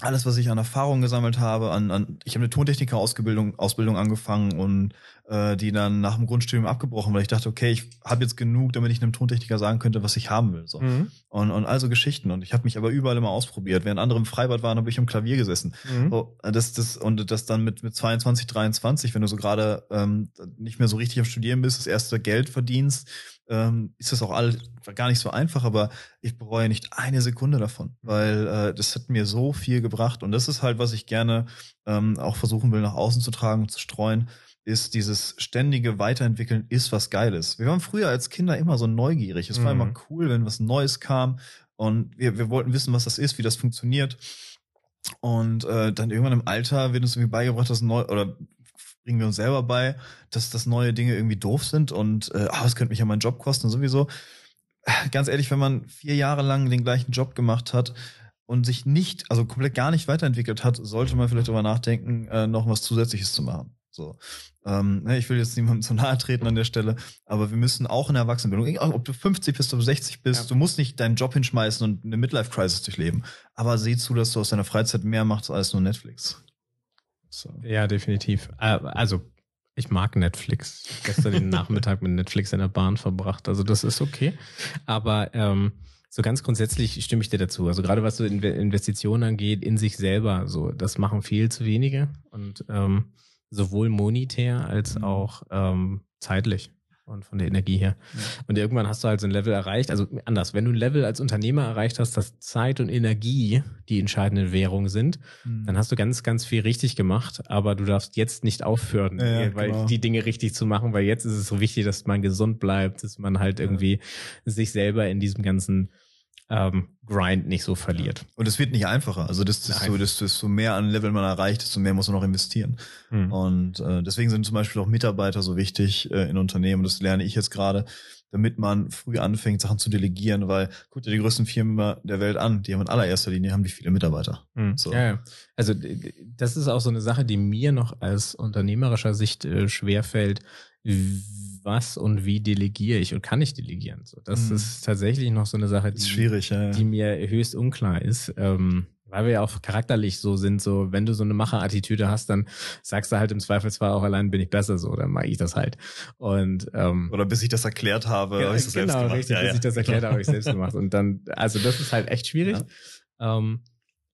Speaker 2: alles, was ich an Erfahrung gesammelt habe, an, an ich habe eine Tontechniker-Ausbildung Ausbildung angefangen und äh, die dann nach dem Grundstudium abgebrochen, weil ich dachte, okay, ich habe jetzt genug, damit ich einem Tontechniker sagen könnte, was ich haben will. So. Mhm. Und, und also Geschichten. Und ich habe mich aber überall immer ausprobiert. Während andere im Freibad waren, habe ich am Klavier gesessen. Mhm. So, das, das, und das dann mit, mit 22, 23, wenn du so gerade ähm, nicht mehr so richtig am Studieren bist, das erste Geld verdienst, ähm, ist das auch alles gar nicht so einfach, aber ich bereue nicht eine Sekunde davon, weil äh, das hat mir so viel gebracht und das ist halt, was ich gerne ähm, auch versuchen will, nach außen zu tragen und zu streuen, ist dieses ständige Weiterentwickeln ist was Geiles. Wir waren früher als Kinder immer so neugierig. Es war immer mhm. cool, wenn was Neues kam und wir, wir wollten wissen, was das ist, wie das funktioniert. Und äh, dann irgendwann im Alter wird uns irgendwie beigebracht, dass neu oder bringen wir uns selber bei, dass das neue Dinge irgendwie doof sind und äh, ah, das könnte mich ja meinen Job kosten sowieso. Ganz ehrlich, wenn man vier Jahre lang den gleichen Job gemacht hat und sich nicht, also komplett gar nicht weiterentwickelt hat, sollte man vielleicht darüber nachdenken, äh, noch was Zusätzliches zu machen. So, ähm, ne, ich will jetzt niemandem zu nahe treten an der Stelle, aber wir müssen auch in der Erwachsenenbildung, ob du 50 bist, ob du 60 bist, ja. du musst nicht deinen Job hinschmeißen und eine Midlife-Crisis durchleben. Aber sieh zu, dass du aus deiner Freizeit mehr machst als nur Netflix.
Speaker 1: So. Ja, definitiv. Äh, also, ich mag Netflix. Gestern den Nachmittag mit Netflix in der Bahn verbracht. Also, das ist okay. Aber ähm, so ganz grundsätzlich stimme ich dir dazu. Also gerade was so Investitionen angeht, in sich selber, so das machen viel zu wenige und ähm, sowohl monetär als mhm. auch ähm, zeitlich und von der Energie her. Ja. Und irgendwann hast du halt so ein Level erreicht, also anders, wenn du ein Level als Unternehmer erreicht hast, dass Zeit und Energie die entscheidenden Währungen sind, mhm. dann hast du ganz, ganz viel richtig gemacht, aber du darfst jetzt nicht aufhören, ja, weil genau. die Dinge richtig zu machen, weil jetzt ist es so wichtig, dass man gesund bleibt, dass man halt irgendwie ja. sich selber in diesem ganzen ähm, Grind nicht so verliert.
Speaker 2: Und es wird nicht einfacher. Also das, das so, desto, desto mehr an Level man erreicht, desto mehr muss man noch investieren. Mhm. Und äh, deswegen sind zum Beispiel auch Mitarbeiter so wichtig äh, in Unternehmen. Das lerne ich jetzt gerade, damit man früh anfängt, Sachen zu delegieren, weil guck dir die größten Firmen der Welt an, die haben in allererster Linie haben die viele Mitarbeiter.
Speaker 1: Mhm. So. Ja, ja, also das ist auch so eine Sache, die mir noch aus unternehmerischer Sicht äh, schwerfällt was und wie delegiere ich und kann ich delegieren? So, das mhm. ist tatsächlich noch so eine Sache,
Speaker 2: die, ja,
Speaker 1: die mir höchst unklar ist. Ähm, weil wir ja auch charakterlich so sind, so wenn du so eine Macherattitüde hast, dann sagst du halt im Zweifelsfall auch allein bin ich besser so, dann mag ich das halt. Und ähm,
Speaker 2: oder bis ich das erklärt habe, ja, habe ich es genau, selbst gemacht.
Speaker 1: Richtig, ja, bis ja. ich das erklärt habe, habe ich selbst gemacht. Und dann, also das ist halt echt schwierig. Ähm,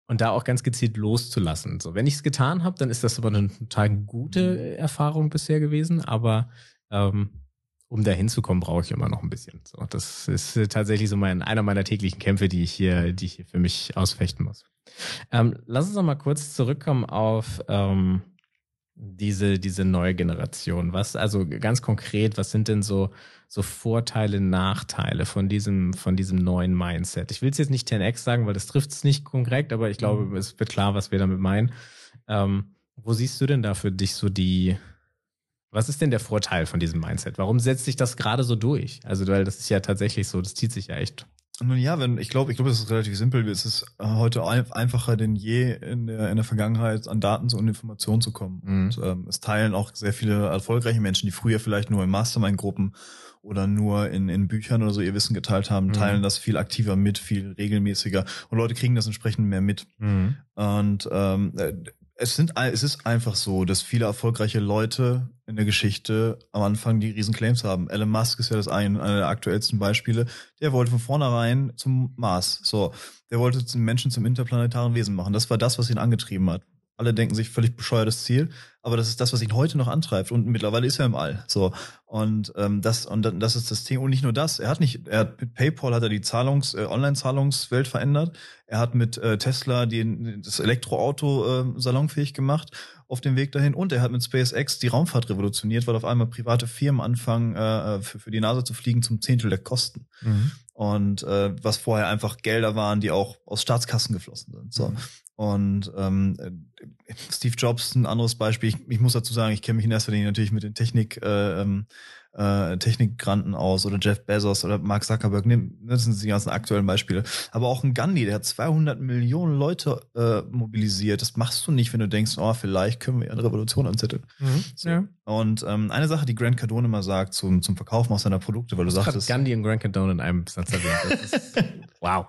Speaker 1: und da auch ganz gezielt loszulassen. So, wenn ich es getan habe, dann ist das aber eine total gute mhm. Erfahrung bisher gewesen. Aber ähm, um da hinzukommen, brauche ich immer noch ein bisschen. So, das ist tatsächlich so mein, einer meiner täglichen Kämpfe, die ich hier, die ich hier für mich ausfechten muss. Ähm, lass uns noch mal kurz zurückkommen auf ähm, diese, diese neue Generation. Was, also ganz konkret, was sind denn so, so Vorteile, Nachteile von diesem, von diesem neuen Mindset? Ich will es jetzt nicht 10x sagen, weil das trifft es nicht konkret, aber ich glaube, mhm. es wird klar, was wir damit meinen. Ähm, wo siehst du denn da für dich so die, was ist denn der Vorteil von diesem Mindset? Warum setzt sich das gerade so durch? Also, weil das ist ja tatsächlich so, das zieht sich ja echt.
Speaker 2: Nun ja, wenn, ich glaube, ich glaube, es ist relativ simpel. Es ist äh, heute einfacher denn je in der, in der Vergangenheit an Daten und Informationen zu kommen. Mhm. Und ähm, es teilen auch sehr viele erfolgreiche Menschen, die früher vielleicht nur in Mastermind-Gruppen oder nur in, in Büchern oder so ihr Wissen geteilt haben, mhm. teilen das viel aktiver mit, viel regelmäßiger und Leute kriegen das entsprechend mehr mit. Mhm. Und ähm, äh, es sind, es ist einfach so, dass viele erfolgreiche Leute in der Geschichte am Anfang die riesen Claims haben. Elon Musk ist ja das eine, einer der aktuellsten Beispiele. Der wollte von vornherein zum Mars. So. Der wollte den Menschen zum interplanetaren Wesen machen. Das war das, was ihn angetrieben hat. Alle denken sich völlig bescheuertes Ziel, aber das ist das, was ihn heute noch antreibt. Und mittlerweile ist er im All. So und ähm, das und das ist das Thema. Und nicht nur das. Er hat nicht. Er hat mit PayPal hat er die Zahlungs äh, Online-Zahlungswelt verändert. Er hat mit äh, Tesla die, das Elektroauto äh, salonfähig gemacht auf dem Weg dahin. Und er hat mit SpaceX die Raumfahrt revolutioniert, weil auf einmal private Firmen anfangen äh, für, für die NASA zu fliegen zum Zehntel der Kosten. Mhm. Und äh, was vorher einfach Gelder waren, die auch aus Staatskassen geflossen sind. So. Mhm. Und ähm, Steve Jobs, ein anderes Beispiel. Ich, ich muss dazu sagen, ich kenne mich in erster Linie natürlich mit den Technik, äh, ähm, äh, Technikgranten aus oder Jeff Bezos oder Mark Zuckerberg. Das sind die ganzen aktuellen Beispiele. Aber auch ein Gandhi, der hat 200 Millionen Leute äh, mobilisiert. Das machst du nicht, wenn du denkst, oh, vielleicht können wir eine Revolution anzetteln. Mhm, so. ja. Und ähm, eine Sache, die Grant Cardone immer sagt zum, zum Verkaufen auch seiner Produkte, weil du sagtest.
Speaker 1: Gandhi und Grant Cardone in einem Satz erwähnt. wow.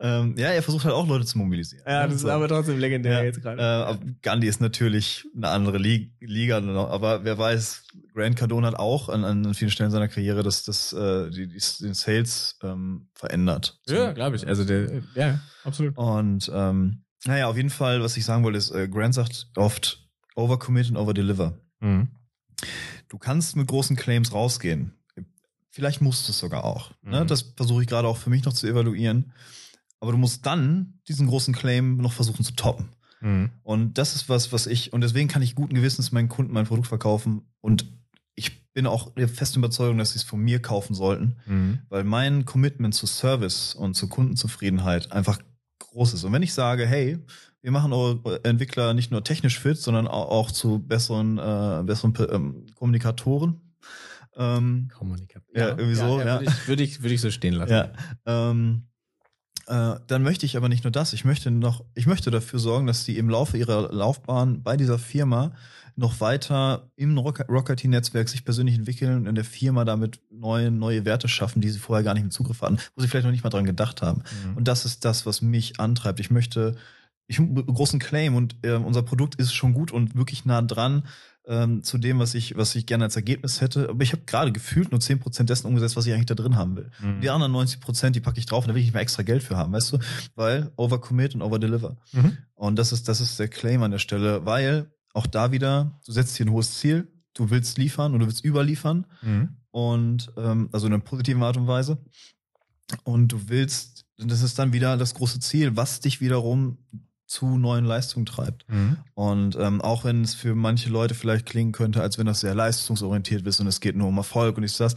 Speaker 2: Ähm, ja, er versucht halt auch Leute zu mobilisieren.
Speaker 1: Ja, das ist aber trotzdem legendär ja, jetzt gerade.
Speaker 2: Äh, Gandhi ist natürlich eine andere Liga, aber wer weiß, Grant Cardone hat auch an, an vielen Stellen seiner Karriere das, das, äh, die, die, den Sales ähm, verändert.
Speaker 1: Ja, glaube ich. Also der, ja, absolut.
Speaker 2: Und ähm, naja, auf jeden Fall, was ich sagen wollte, ist, äh, Grant sagt oft overcommit und overdeliver. Mhm. Du kannst mit großen Claims rausgehen. Vielleicht musst du es sogar auch. Ne? Mhm. Ne? Das versuche ich gerade auch für mich noch zu evaluieren. Aber du musst dann diesen großen Claim noch versuchen zu toppen. Mhm. Und das ist was, was ich, und deswegen kann ich guten Gewissens meinen Kunden mein Produkt verkaufen und ich bin auch der festen Überzeugung, dass sie es von mir kaufen sollten, mhm. weil mein Commitment zu Service und zur Kundenzufriedenheit einfach groß ist. Und wenn ich sage, hey, wir machen eure Entwickler nicht nur technisch fit, sondern auch zu besseren, äh, besseren ähm, Kommunikatoren.
Speaker 1: Ähm, Kommunikatoren.
Speaker 2: Ja, ja, irgendwie so. Ja.
Speaker 1: Würde, ich, würde, ich, würde ich so stehen lassen.
Speaker 2: Ja. Ähm, äh, dann möchte ich aber nicht nur das, ich möchte noch, ich möchte dafür sorgen, dass die im Laufe ihrer Laufbahn bei dieser Firma noch weiter im Rocket-Netzwerk sich persönlich entwickeln und in der Firma damit neue, neue Werte schaffen, die sie vorher gar nicht im Zugriff hatten, wo sie vielleicht noch nicht mal dran gedacht haben. Mhm. Und das ist das, was mich antreibt. Ich möchte, ich habe einen großen Claim und äh, unser Produkt ist schon gut und wirklich nah dran ähm, zu dem, was ich, was ich gerne als Ergebnis hätte. Aber ich habe gerade gefühlt nur zehn Prozent dessen umgesetzt, was ich eigentlich da drin haben will. Mhm. Die anderen 90%, Prozent, die packe ich drauf und da will ich nicht mehr extra Geld für haben, weißt du? Weil overcommit und overdeliver. Mhm. Und das ist, das ist der Claim an der Stelle, weil auch da wieder, du setzt hier ein hohes Ziel, du willst liefern und du willst überliefern. Mhm. Und ähm, also in einer positiven Art und Weise. Und du willst, das ist dann wieder das große Ziel, was dich wiederum zu neuen Leistungen treibt. Mhm. Und ähm, auch wenn es für manche Leute vielleicht klingen könnte, als wenn das sehr leistungsorientiert ist und es geht nur um Erfolg und ich das,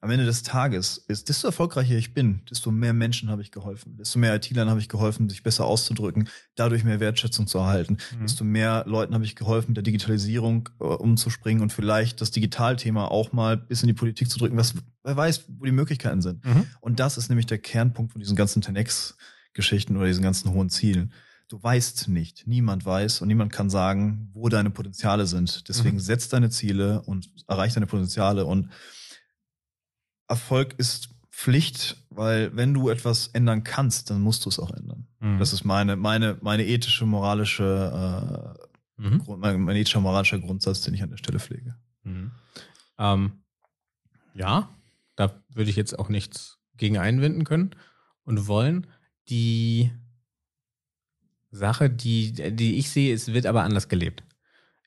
Speaker 2: am Ende des Tages ist, desto erfolgreicher ich bin, desto mehr Menschen habe ich geholfen, desto mehr IT-Lern habe ich geholfen, sich besser auszudrücken, dadurch mehr Wertschätzung zu erhalten, mhm. desto mehr Leuten habe ich geholfen, mit der Digitalisierung äh, umzuspringen und vielleicht das Digitalthema auch mal bis in die Politik zu drücken, was wer weiß, wo die Möglichkeiten sind. Mhm. Und das ist nämlich der Kernpunkt von diesen ganzen Tenex Geschichten oder diesen ganzen hohen Zielen du weißt nicht, niemand weiß und niemand kann sagen, wo deine Potenziale sind. Deswegen mhm. setz deine Ziele und erreich deine Potenziale und Erfolg ist Pflicht, weil wenn du etwas ändern kannst, dann musst du es auch ändern. Mhm. Das ist meine, meine, meine ethische, moralische, äh, mhm. mein, mein ethischer, moralischer Grundsatz, den ich an der Stelle pflege.
Speaker 1: Mhm. Ähm, ja, da würde ich jetzt auch nichts gegen einwenden können und wollen. Die Sache, die, die ich sehe, es wird aber anders gelebt.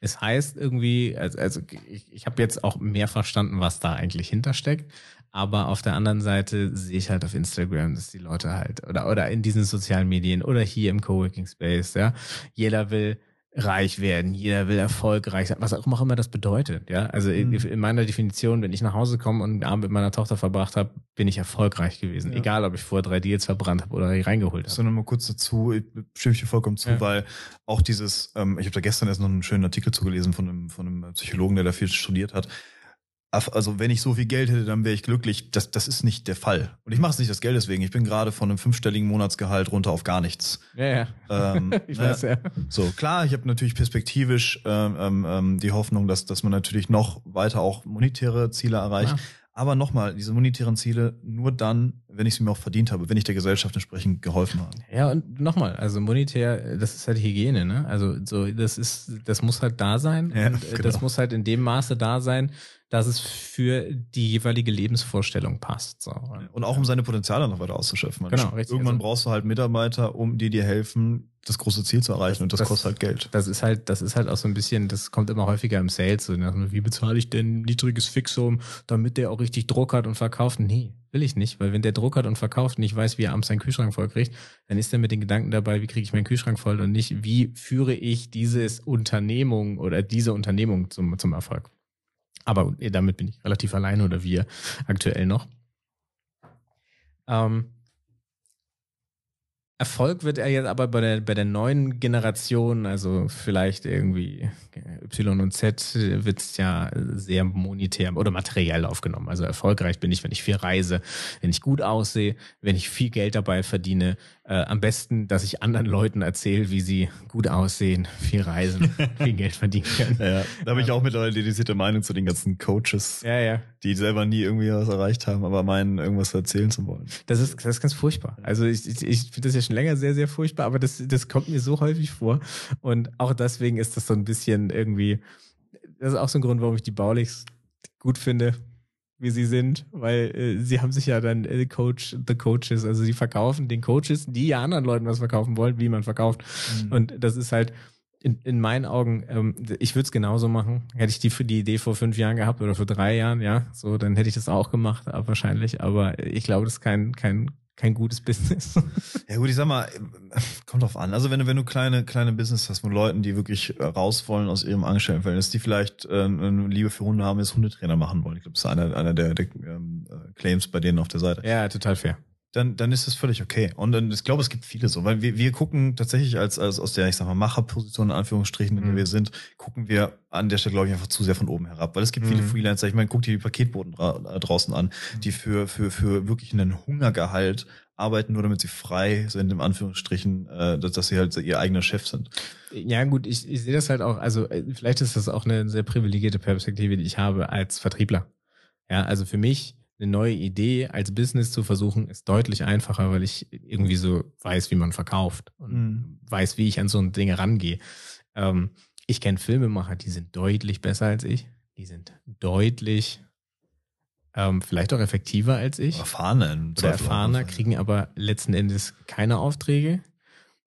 Speaker 1: Es heißt irgendwie, also, also ich, ich habe jetzt auch mehr verstanden, was da eigentlich hintersteckt. Aber auf der anderen Seite sehe ich halt auf Instagram, dass die Leute halt, oder, oder in diesen sozialen Medien oder hier im Coworking Space, ja, jeder will reich werden, jeder will erfolgreich sein, was auch immer das bedeutet. Ja, also mhm. in, meiner Definition, wenn ich nach Hause komme und einen Abend mit meiner Tochter verbracht habe, bin ich erfolgreich gewesen. Ja. Egal, ob ich vorher drei Deals verbrannt habe oder reingeholt habe.
Speaker 2: So noch mal kurz dazu, ich stimme ich dir vollkommen zu, ja. weil auch dieses, ähm, ich habe da gestern erst noch einen schönen Artikel zugelesen von einem, von einem Psychologen, der da viel studiert hat also wenn ich so viel Geld hätte, dann wäre ich glücklich. Das, das ist nicht der Fall. Und ich mache es nicht das Geld deswegen. Ich bin gerade von einem fünfstelligen Monatsgehalt runter auf gar nichts.
Speaker 1: Ja, ja.
Speaker 2: Ähm, ich ne? weiß, ja. So, klar, ich habe natürlich perspektivisch ähm, ähm, ähm, die Hoffnung, dass, dass man natürlich noch weiter auch monetäre Ziele erreicht. Ja. Aber nochmal, diese monetären Ziele nur dann, wenn ich sie mir auch verdient habe, wenn ich der Gesellschaft entsprechend geholfen habe.
Speaker 1: Ja, und nochmal, also monetär, das ist halt Hygiene, ne? Also so, das ist, das muss halt da sein. Ja, und äh, genau. das muss halt in dem Maße da sein, dass es für die jeweilige Lebensvorstellung passt. So.
Speaker 2: Und auch um seine Potenziale noch weiter auszuschöpfen.
Speaker 1: Genau, richtig.
Speaker 2: Irgendwann also, brauchst du halt Mitarbeiter, um die dir helfen, das große Ziel zu erreichen und das, das, kostet halt Geld.
Speaker 1: Das ist halt, das ist halt auch so ein bisschen, das kommt immer häufiger im Sales. So, wie bezahle ich denn niedriges Fixum, damit der auch richtig Druck hat und verkauft? Nee, will ich nicht, weil wenn der Druck hat und verkauft und nicht weiß, wie er abends seinen Kühlschrank voll kriegt, dann ist er mit den Gedanken dabei, wie kriege ich meinen Kühlschrank voll und nicht, wie führe ich dieses Unternehmung oder diese Unternehmung zum, zum Erfolg. Aber damit bin ich relativ alleine oder wir aktuell noch. Ähm, Erfolg wird er jetzt aber bei der, bei der neuen Generation, also vielleicht irgendwie Y und Z, wird es ja sehr monetär oder materiell aufgenommen. Also erfolgreich bin ich, wenn ich viel reise, wenn ich gut aussehe, wenn ich viel Geld dabei verdiene. Äh, am besten, dass ich anderen Leuten erzähle, wie sie gut aussehen, viel reisen, viel Geld verdienen können.
Speaker 2: Ja, da habe ich auch mittlerweile dedizierte Meinung zu den ganzen Coaches,
Speaker 1: Ja, ja.
Speaker 2: die selber nie irgendwie was erreicht haben, aber meinen, irgendwas erzählen zu wollen.
Speaker 1: Das ist, das ist ganz furchtbar. Also ich, ich, ich finde das ja schon länger sehr, sehr furchtbar, aber das, das kommt mir so häufig vor. Und auch deswegen ist das so ein bisschen irgendwie, das ist auch so ein Grund, warum ich die Baulichs gut finde, wie sie sind, weil äh, sie haben sich ja dann äh, Coach, the Coaches, also sie verkaufen den Coaches, die ja anderen Leuten was verkaufen wollen, wie man verkauft.
Speaker 2: Mhm.
Speaker 1: Und das ist halt in, in meinen Augen, ähm, ich würde es genauso machen. Hätte ich die für die Idee vor fünf Jahren gehabt oder vor drei Jahren, ja, so, dann hätte ich das auch gemacht, aber wahrscheinlich. Aber ich glaube, das ist kein, kein, kein gutes Business.
Speaker 2: Ja gut, ich sag mal, kommt drauf an. Also wenn du, wenn du kleine, kleine Business hast mit Leuten, die wirklich äh, raus wollen aus ihrem Angestelltenverhältnis, die vielleicht äh, eine Liebe für Hunde haben, jetzt Hundetrainer machen wollen. Ich glaube, das ist einer, einer der, der ähm, äh, Claims bei denen auf der Seite.
Speaker 1: ja, total fair.
Speaker 2: Dann, dann ist das völlig okay. Und dann, ich glaube, es gibt viele so, weil wir, wir gucken tatsächlich als, als aus der, ich sag mal, Macherposition in Anführungsstrichen, in der
Speaker 1: Mhm.
Speaker 2: wir sind, gucken wir an der Stelle, glaube ich, einfach zu sehr von oben herab. Weil es gibt viele
Speaker 1: Mhm.
Speaker 2: Freelancer, ich meine, guck dir die Paketboten dra äh, draußen an, die für, für, für wirklich einen Hungergehalt arbeiten, nur damit sie frei sind, im Anführungsstrichen, äh, dass, dass sie halt ihr eigener Chef sind.
Speaker 1: Ja, gut, ich, ich sehe das halt auch, also äh, vielleicht ist das auch eine sehr privilegierte Perspektive, die ich habe als Vertriebler. Ja, also für mich eine neue Idee als Business zu versuchen, ist deutlich einfacher, weil ich irgendwie so weiß, wie man verkauft und
Speaker 2: Mhm.
Speaker 1: weiß, wie ich an so ein Ding rangehe. Ähm, ich kenne Filmemacher, die sind deutlich besser als ich. Die sind deutlich ähm, vielleicht auch effektiver als ich
Speaker 2: Erfahrene.
Speaker 1: oder erfahrener, kriegen aber letzten Endes keine Aufträge.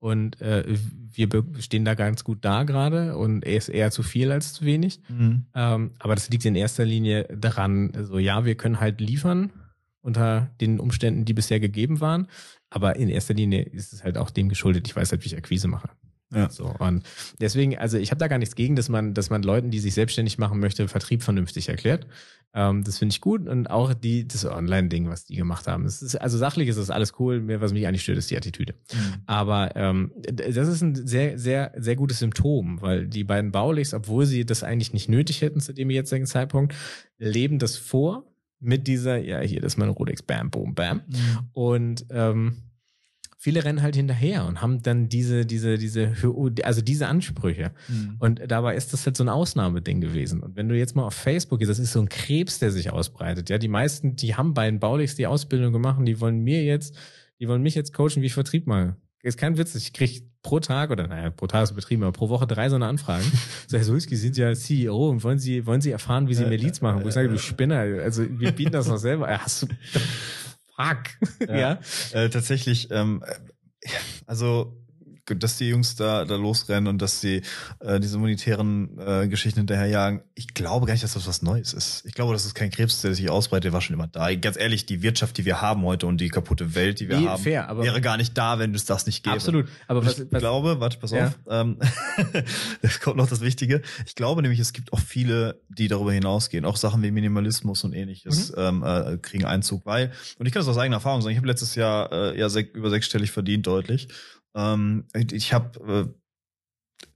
Speaker 1: Und äh, wir stehen da ganz gut da gerade und er ist eher zu viel als zu wenig.
Speaker 2: Mhm.
Speaker 1: Ähm, aber das liegt in erster Linie daran, so ja, wir können halt liefern unter den Umständen, die bisher gegeben waren. Aber in erster Linie ist es halt auch dem geschuldet. Ich weiß halt, wie ich Akquise mache.
Speaker 2: Ja.
Speaker 1: So und deswegen, also ich habe da gar nichts gegen, dass man, dass man Leuten, die sich selbstständig machen möchte, Vertrieb vernünftig erklärt. Ähm, das finde ich gut und auch die das Online-Ding, was die gemacht haben. Das ist, also sachlich ist das alles cool. Mir, was mich eigentlich stört, ist die Attitüde.
Speaker 2: Mhm.
Speaker 1: Aber ähm, das ist ein sehr, sehr, sehr gutes Symptom, weil die beiden Baulichs, obwohl sie das eigentlich nicht nötig hätten zu dem jetzigen Zeitpunkt, leben das vor mit dieser, ja, hier, das ist mein Rolex, bam, boom, bam.
Speaker 2: Mhm.
Speaker 1: Und ähm, viele rennen halt hinterher und haben dann diese, diese, diese, also diese Ansprüche.
Speaker 2: Mhm.
Speaker 1: Und dabei ist das halt so ein Ausnahmeding gewesen. Und wenn du jetzt mal auf Facebook gehst, das ist so ein Krebs, der sich ausbreitet. Ja, die meisten, die haben bei den Baulichs die Ausbildung gemacht, die wollen mir jetzt, die wollen mich jetzt coachen, wie ich Vertrieb mal. Ist kein Witz, ich krieg pro Tag oder naja, pro Tag ist übertrieben, aber pro Woche drei so eine Anfragen. so, Herr Sulski, Sie sind ja CEO und wollen Sie, wollen Sie erfahren, wie Sie mehr Leads machen? Wo ich sage, du Spinner, also wir bieten das noch selber. Ja, Hast du, fuck,
Speaker 2: Ja.
Speaker 1: ja.
Speaker 2: Äh, tatsächlich, ähm, äh, also dass die Jungs da, da losrennen und dass sie äh, diese monetären äh, Geschichten hinterherjagen. Ich glaube gar nicht, dass das was Neues ist. Ich glaube, das ist kein Krebs, der sich ausbreitet, der war schon immer da. Ganz ehrlich, die Wirtschaft, die wir haben heute und die kaputte Welt, die wir
Speaker 1: Nee,
Speaker 2: haben,
Speaker 1: fair,
Speaker 2: wäre gar nicht da, wenn es das nicht gäbe.
Speaker 1: Absolut. Aber was,
Speaker 2: ich
Speaker 1: was,
Speaker 2: glaube, warte, pass
Speaker 1: Ja.
Speaker 2: auf, ähm, es kommt noch das Wichtige. Ich glaube nämlich, es gibt auch viele, die darüber hinausgehen. Auch Sachen wie Minimalismus und ähnliches
Speaker 1: Mhm.
Speaker 2: ähm, äh, kriegen Einzug, weil, und ich kann das aus eigener Erfahrung sagen, ich habe letztes Jahr äh, ja sech, über sechsstellig verdient, deutlich. Ähm, ich habe äh,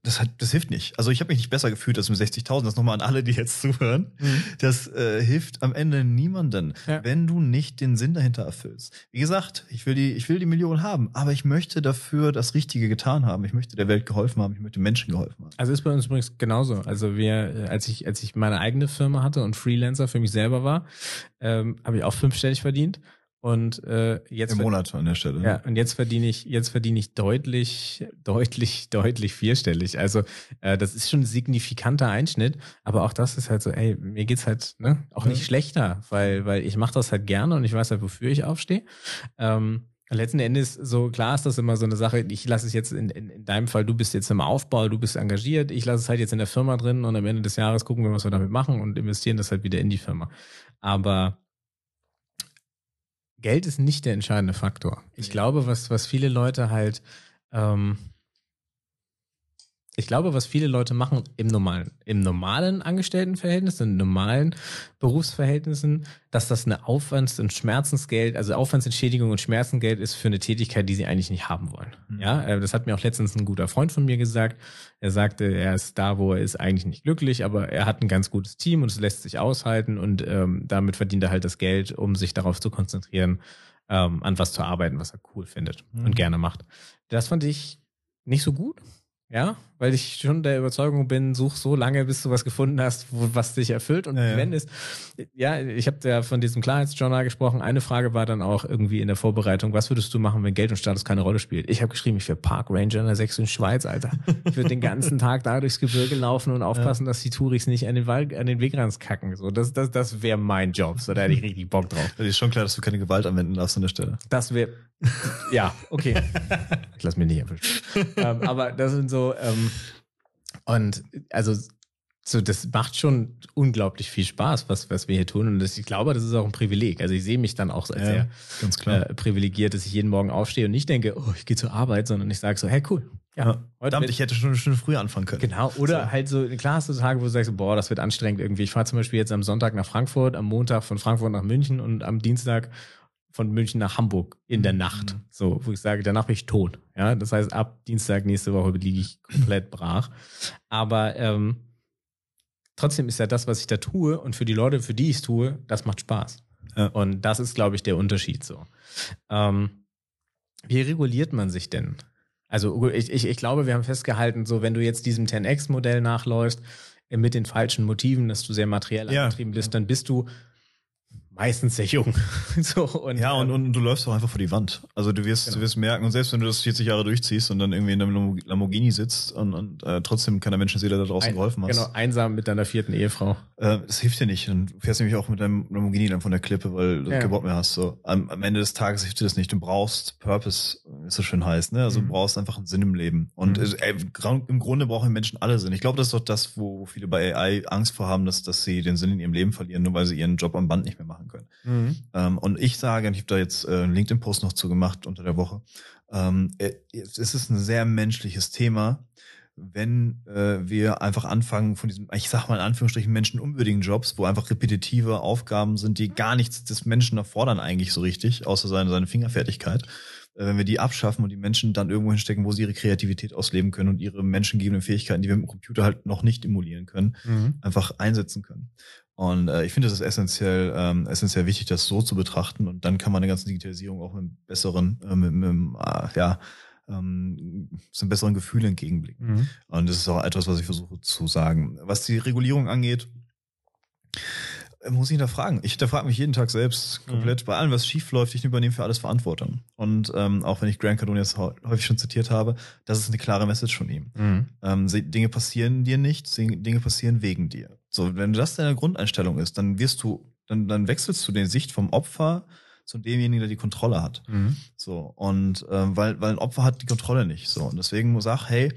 Speaker 2: das hat, das hilft nicht. Also ich habe mich nicht besser gefühlt als mit 60.000. Das nochmal an alle, die jetzt zuhören.
Speaker 1: Mhm.
Speaker 2: Das äh, hilft am Ende niemanden,
Speaker 1: Ja.
Speaker 2: wenn du nicht den Sinn dahinter erfüllst. Wie gesagt, ich will die, ich will die Million haben, aber ich möchte dafür das Richtige getan haben. Ich möchte der Welt geholfen haben. Ich möchte Menschen geholfen haben.
Speaker 1: Also ist bei uns übrigens genauso. Also wir, äh, als ich, als ich meine eigene Firma hatte und Freelancer für mich selber war, ähm, habe ich auch fünfstellig verdient. Und äh, jetzt
Speaker 2: Im Monat an der Stelle.
Speaker 1: Ja, und jetzt verdiene ich, jetzt verdiene ich deutlich, deutlich, deutlich vierstellig. Also äh, das ist schon ein signifikanter Einschnitt, aber auch das ist halt so, ey, mir geht's halt ne, auch
Speaker 2: Ja.
Speaker 1: nicht schlechter, weil, weil ich mache das halt gerne und ich weiß halt, wofür ich aufstehe. Ähm, letzten Endes, so klar ist das immer so eine Sache, ich lasse es jetzt in, in, in deinem Fall, du bist jetzt im Aufbau, du bist engagiert, ich lasse es halt jetzt in der Firma drin und am Ende des Jahres gucken wir, was wir damit machen und investieren das halt wieder in die Firma. Aber Geld ist nicht der entscheidende Faktor. Ich glaube, was, was viele Leute halt, ähm, ich glaube, was viele Leute machen im normalen, im normalen Angestelltenverhältnis, in normalen Berufsverhältnissen, dass das eine Aufwands- und Schmerzensgeld, also Aufwandsentschädigung und Schmerzensgeld ist für eine Tätigkeit, die sie eigentlich nicht haben wollen. Mhm. Ja, äh, das hat mir auch letztens ein guter Freund von mir gesagt. Er sagte, er ist da, wo er ist, eigentlich nicht glücklich, aber er hat ein ganz gutes Team und es lässt sich aushalten und ähm, damit verdient er halt das Geld, um sich darauf zu konzentrieren, ähm, an was zu arbeiten, was er cool findet mhm. und gerne macht. Das fand ich nicht so gut. Ja, weil ich schon der Überzeugung bin, such so lange, bis du was gefunden hast, wo, was dich erfüllt. Und ja, wenn ja. es, ja, ich habe ja von diesem Klarheitsjournal gesprochen. Eine Frage war dann auch irgendwie in der Vorbereitung, was würdest du machen, wenn Geld und Status keine Rolle spielt? Ich habe geschrieben, ich wäre Park Ranger in der sächsischen Schweiz, Alter. Ich würde den ganzen Tag da durchs Gebirge laufen und aufpassen, ja. dass die Touris nicht an den, Wald, an den Wegrand kacken. So, das, das, das wäre mein Job. So, da hätte ich richtig Bock drauf.
Speaker 2: Das ist schon klar, dass du keine Gewalt anwenden darfst an der Stelle.
Speaker 1: Das wäre, ja, okay. ich lass mich nicht erwischen. ähm, aber das sind so, ähm, und also so, das macht schon unglaublich viel Spaß, was, was wir hier tun. Und das, ich glaube, das ist auch ein Privileg. Also ich sehe mich dann auch als ja, sehr. Äh, privilegiert, dass ich jeden Morgen aufstehe und nicht denke, oh, ich gehe zur Arbeit, sondern ich sage so, hey, cool.
Speaker 2: Ja, ja. Verdammt, ich hätte schon eine Stunde früher anfangen können.
Speaker 1: Genau, oder so. halt so, klar hast du Tage, wo du sagst, boah, das wird anstrengend irgendwie. Ich fahre zum Beispiel jetzt am Sonntag nach Frankfurt, am Montag von Frankfurt nach München und am Dienstag von München nach Hamburg in der Nacht. Mhm. So, wo ich sage, danach bin ich tot. Ja, das heißt, ab Dienstag nächste Woche liege ich komplett brach. Aber ähm, trotzdem ist ja das, was ich da tue und für die Leute, für die ich es tue, das macht Spaß. Ja. Und das ist, glaube ich, der Unterschied so. Ähm, wie reguliert man sich denn? Also ich, ich, ich glaube, wir haben festgehalten, so wenn du jetzt diesem 10x-Modell nachläufst, mit den falschen Motiven, dass du sehr materiell ja. angetrieben bist, dann bist du meistens sehr jung.
Speaker 2: so, und, ja, und, und du läufst auch einfach vor die Wand. Also du wirst, genau. du wirst merken, und selbst wenn du das 40 Jahre durchziehst und dann irgendwie in einem Lamborghini sitzt und, und äh, trotzdem keiner Menschenseele da draußen Ein, geholfen hast. Genau,
Speaker 1: einsam mit deiner vierten Ehefrau.
Speaker 2: Äh, das hilft dir nicht. Dann fährst du nämlich auch mit deinem Lamborghini dann von der Klippe, weil du ja. keinen Bock mehr hast. So. Am, am, Ende des Tages hilft dir das nicht. Du brauchst Purpose, wie es so schön heißt. Ne? Also mhm. du brauchst einfach einen Sinn im Leben. Und mhm. äh, im Grunde brauchen Menschen alle Sinn. Ich glaube, das ist doch das, wo viele bei AI Angst vor haben, dass, dass sie den Sinn in ihrem Leben verlieren, nur weil sie ihren Job am Band nicht mehr machen können. Mhm. Ähm, und ich sage, ich habe da jetzt äh, einen LinkedIn-Post noch zu gemacht unter der Woche, ähm, äh, es ist ein sehr menschliches Thema, wenn äh, wir einfach anfangen von diesem, ich sag mal in Anführungsstrichen, menschenunwürdigen Jobs, wo einfach repetitive Aufgaben sind, die gar nichts des Menschen erfordern eigentlich so richtig, außer seine, seine Fingerfertigkeit. Wenn wir die abschaffen und die Menschen dann irgendwo hinstecken, wo sie ihre Kreativität ausleben können und ihre menschengebenden Fähigkeiten, die wir mit dem Computer halt noch nicht emulieren können, mhm. einfach einsetzen können. Und äh, ich finde, es ist essentiell, ähm, essentiell wichtig, das so zu betrachten. Und dann kann man der ganzen Digitalisierung auch mit einem besseren, äh, mit, mit, äh, ja, ähm, zu einem besseren Gefühl entgegenblicken. Mhm. Und das ist auch etwas, was ich versuche zu sagen. Was die Regulierung angeht, äh, muss ich hinterfragen. Ich hinterfrage mich jeden Tag selbst komplett. Mhm. Bei allem, was schief läuft, ich übernehme für alles Verantwortung. Und ähm, auch wenn ich Grant Cardone jetzt häufig schon zitiert habe, das ist eine klare Message von ihm. Mhm. Ähm, Dinge passieren dir nicht, Dinge passieren wegen dir. So, wenn das deine Grundeinstellung ist, dann wirst du, dann, dann wechselst du den Sicht vom Opfer zu demjenigen, der die Kontrolle hat. Mhm. So, und ähm, weil, weil ein Opfer hat die Kontrolle nicht. So, und deswegen muss ich, hey,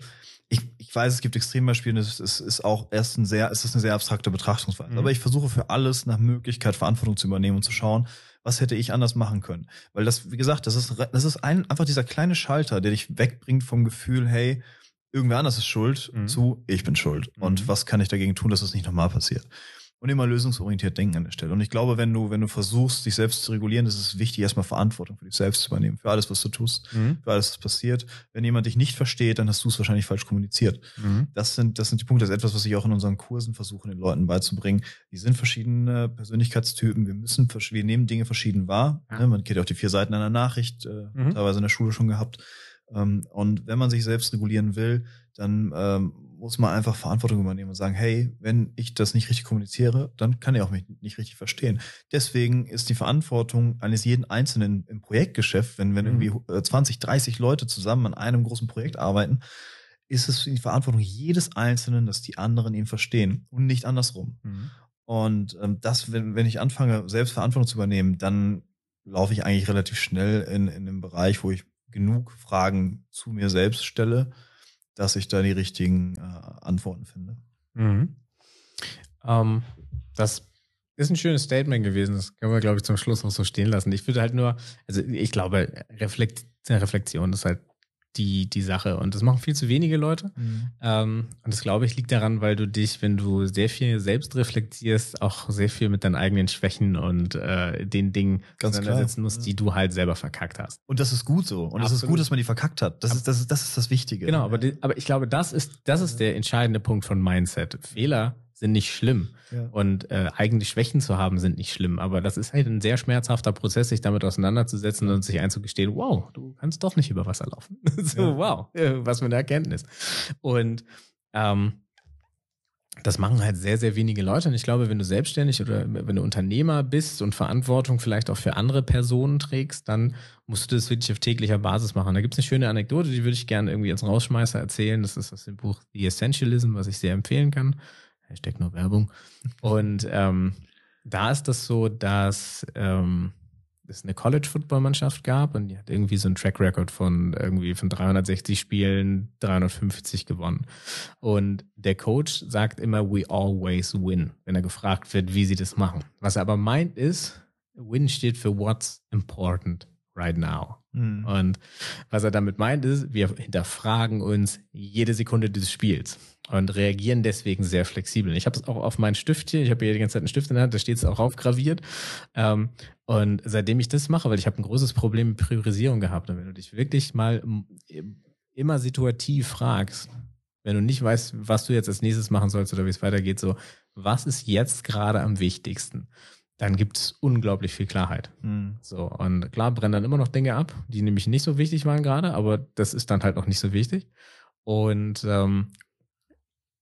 Speaker 2: ich, ich weiß, es gibt Extrembeispiele, es ist, ist auch erst ein sehr, es ist eine sehr abstrakte Betrachtungsweise. Mhm. Aber ich versuche für alles nach Möglichkeit Verantwortung zu übernehmen und zu schauen, was hätte ich anders machen können. Weil das, wie gesagt, das ist, das ist ein, einfach dieser kleine Schalter, der dich wegbringt vom Gefühl, hey, irgendwer anders ist schuld, mhm. zu, ich bin schuld. Mhm. Und was kann ich dagegen tun, dass das nicht nochmal passiert? und immer lösungsorientiert denken an der Stelle. Und ich glaube, wenn du, wenn du versuchst, dich selbst zu regulieren, ist es wichtig, erstmal Verantwortung für dich selbst zu übernehmen, für alles, was du tust, mhm. für alles, was passiert. Wenn jemand dich nicht versteht, dann hast du es wahrscheinlich falsch kommuniziert. Mhm. Das sind, das sind die Punkte. Das ist etwas, was ich auch in unseren Kursen versuche, den Leuten beizubringen. Die sind verschiedene Persönlichkeitstypen. Wir müssen, wir nehmen Dinge verschieden wahr. Ja. Ne, man kennt ja auch die vier Seiten einer Nachricht, äh, mhm. teilweise in der Schule schon gehabt. Ähm, und wenn man sich selbst regulieren will, dann ähm, muss man einfach Verantwortung übernehmen und sagen, hey, wenn ich das nicht richtig kommuniziere, dann kann er auch mich nicht richtig verstehen. Deswegen ist die Verantwortung eines jeden Einzelnen im Projektgeschäft, wenn, wenn mhm. irgendwie 20, äh, 30 Leute zusammen an einem großen Projekt arbeiten, ist es die Verantwortung jedes Einzelnen, dass die anderen ihn verstehen und nicht andersrum. Mhm. Und ähm, das, wenn, wenn ich anfange, selbst Verantwortung zu übernehmen, dann laufe ich eigentlich relativ schnell in, in einem Bereich, wo ich genug Fragen zu mir selbst stelle, dass ich da die richtigen äh, Antworten finde. Mhm.
Speaker 1: Ähm, das ist ein schönes Statement gewesen. Das können wir, glaube ich, zum Schluss noch so stehen lassen. Ich würde halt nur, also ich glaube, Reflekt, Reflexion ist halt die, die Sache. Und das machen viel zu wenige Leute. Mhm. Ähm, und das, glaube ich, liegt daran, weil du dich, wenn du sehr viel selbst reflektierst, auch sehr viel mit deinen eigenen Schwächen und äh, den Dingen auseinandersetzen musst, die du halt selber verkackt hast.
Speaker 2: Und das ist gut so. Und es ist gut, dass man die verkackt hat. Das ist, das ist, das ist das Wichtige.
Speaker 1: Genau, aber, die, aber ich glaube, das ist, das ist der entscheidende Punkt von Mindset. Fehler sind nicht schlimm. Ja. Und äh, eigentlich Schwächen zu haben sind nicht schlimm. Aber das ist halt ein sehr schmerzhafter Prozess, sich damit auseinanderzusetzen und sich einzugestehen, wow, du kannst doch nicht über Wasser laufen. so, ja. wow, was für eine Erkenntnis. Und ähm, das machen halt sehr, sehr wenige Leute. Und ich glaube, wenn du selbstständig oder wenn du Unternehmer bist und Verantwortung vielleicht auch für andere Personen trägst, dann musst du das wirklich auf täglicher Basis machen. Da gibt es eine schöne Anekdote, die würde ich gerne irgendwie als Rausschmeißer erzählen. Das ist aus dem Buch The Essentialism, was ich sehr empfehlen kann. Hashtag nur Werbung. Und ähm, da ist das so, dass ähm, es eine College-Football-Mannschaft gab und die hat irgendwie so einen Track-Record von irgendwie von 360 Spielen 350 gewonnen. Und der Coach sagt immer, we always win, wenn er gefragt wird, wie sie das machen. Was er aber meint ist, win steht für what's important right now. Mhm. Und was er damit meint ist, wir hinterfragen uns jede Sekunde des Spiels und reagieren deswegen sehr flexibel. Ich habe es auch auf meinen Stift hier, ich habe hier die ganze Zeit einen Stift in der Hand, da steht es auch aufgraviert. Ähm, und seitdem ich das mache, weil ich habe ein großes Problem mit Priorisierung gehabt, und wenn du dich wirklich mal immer situativ fragst, wenn du nicht weißt, was du jetzt als nächstes machen sollst oder wie es weitergeht, so, was ist jetzt gerade am wichtigsten? Dann gibt es unglaublich viel Klarheit. Mhm. So, und klar brennen dann immer noch Dinge ab, die nämlich nicht so wichtig waren gerade, aber das ist dann halt auch nicht so wichtig. Und ähm,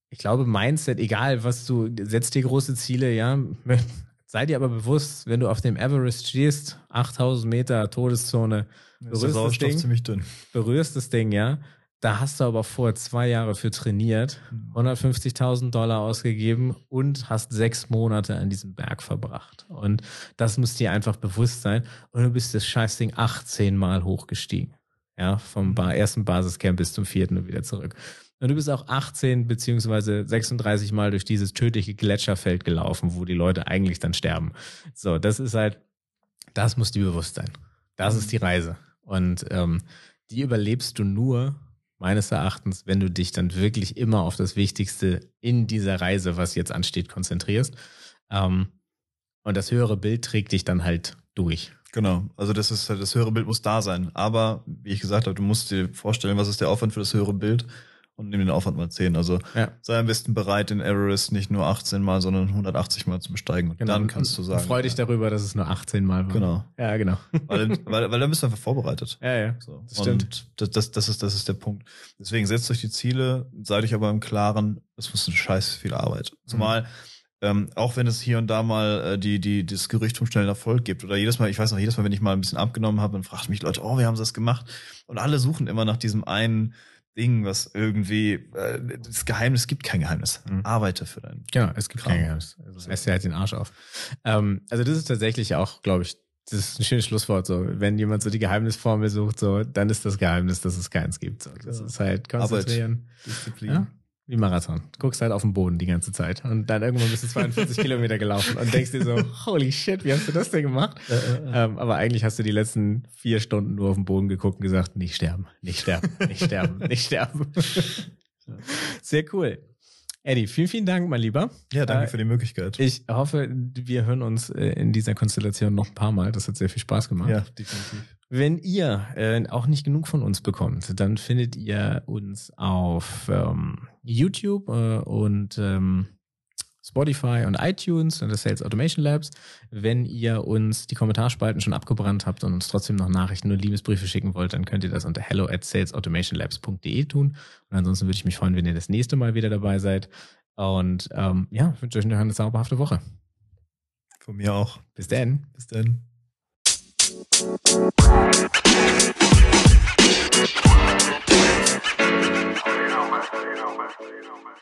Speaker 1: ich glaube, Mindset, egal was du, setzt dir große Ziele, ja. Sei dir aber bewusst, wenn du auf dem Everest stehst, 8000 Meter Todeszone,
Speaker 2: berührst das Ding, ziemlich dünn.
Speaker 1: berührst das Ding, ja. Da hast du aber vor zwei Jahre für trainiert, 150.000 mhm. Dollar ausgegeben und hast sechs Monate an diesem Berg verbracht. Und das muss dir einfach bewusst sein. Und du bist das Scheißding 18 Mal hochgestiegen. Ja, vom ersten Basiscamp bis zum vierten und wieder zurück. Und du bist auch 18 beziehungsweise 36 Mal durch dieses tödliche Gletscherfeld gelaufen, wo die Leute eigentlich dann sterben. So, das ist halt, das muss dir bewusst sein. Das ist die Reise. Und ähm, die überlebst du nur, meines Erachtens, wenn du dich dann wirklich immer auf das Wichtigste in dieser Reise, was jetzt ansteht, konzentrierst. Ähm, und das höhere Bild trägt dich dann halt durch.
Speaker 2: Genau, also das ist das höhere Bild muss da sein. Aber wie ich gesagt habe, du musst dir vorstellen, was ist der Aufwand für das höhere Bild und nimm den Aufwand mal 10. Also ja. sei am besten bereit, den Everest nicht nur 18 Mal, sondern 180 Mal zu besteigen. Und genau. dann kannst du sagen.
Speaker 1: Freu dich darüber, dass es nur 18 Mal war.
Speaker 2: Genau.
Speaker 1: Ja, genau.
Speaker 2: Weil, weil, weil dann bist du einfach vorbereitet.
Speaker 1: Ja, ja.
Speaker 2: So. Das stimmt. Und das, das, das, ist, das ist der Punkt. Deswegen setzt euch die Ziele, seid euch aber im Klaren, das ist eine scheiß viel Arbeit. Zumal, mhm. Ähm, auch wenn es hier und da mal äh, die, die, das Gerücht um schnellen Erfolg gibt. Oder jedes Mal, ich weiß noch, jedes Mal, wenn ich mal ein bisschen abgenommen habe, dann fragt mich Leute, oh, wie haben sie das gemacht? Und alle suchen immer nach diesem einen Ding, was irgendwie äh, das Geheimnis gibt kein Geheimnis. Mhm. Arbeite für dein.
Speaker 1: Genau, es gibt Kram. kein Geheimnis. Also, es lässt dir halt den Arsch auf. Ähm, also das ist tatsächlich auch, glaube ich, das ist ein schönes Schlusswort. So, wenn jemand so die Geheimnisformel sucht, so, dann ist das Geheimnis, dass es keins gibt. So, das ist halt konzentrieren. Arbeit, Disziplin. Ja? Wie Marathon. Du guckst halt auf den Boden die ganze Zeit und dann irgendwann bist du 42 Kilometer gelaufen und denkst dir so, holy shit, wie hast du das denn gemacht? Äh, äh, äh. Ähm, aber eigentlich hast du die letzten vier Stunden nur auf den Boden geguckt und gesagt, nicht sterben, nicht sterben, nicht sterben, nicht sterben. Sehr cool. Eddie, vielen, vielen Dank, mein Lieber.
Speaker 2: Ja, danke äh, für die Möglichkeit.
Speaker 1: Ich hoffe, wir hören uns äh, in dieser Konstellation noch ein paar Mal. Das hat sehr viel Spaß gemacht.
Speaker 2: Ja, definitiv.
Speaker 1: Wenn ihr äh, auch nicht genug von uns bekommt, dann findet ihr uns auf ähm, YouTube äh, und ähm, Spotify und iTunes und das Sales Automation Labs. Wenn ihr uns die Kommentarspalten schon abgebrannt habt und uns trotzdem noch Nachrichten oder Liebesbriefe schicken wollt, dann könnt ihr das unter hello at salesautomationlabs.de tun. Und ansonsten würde ich mich freuen, wenn ihr das nächste Mal wieder dabei seid. Und ähm, ja, wünsche euch noch eine zauberhafte Woche.
Speaker 2: Von mir auch.
Speaker 1: Bis dann.
Speaker 2: Bis dann. You know, man.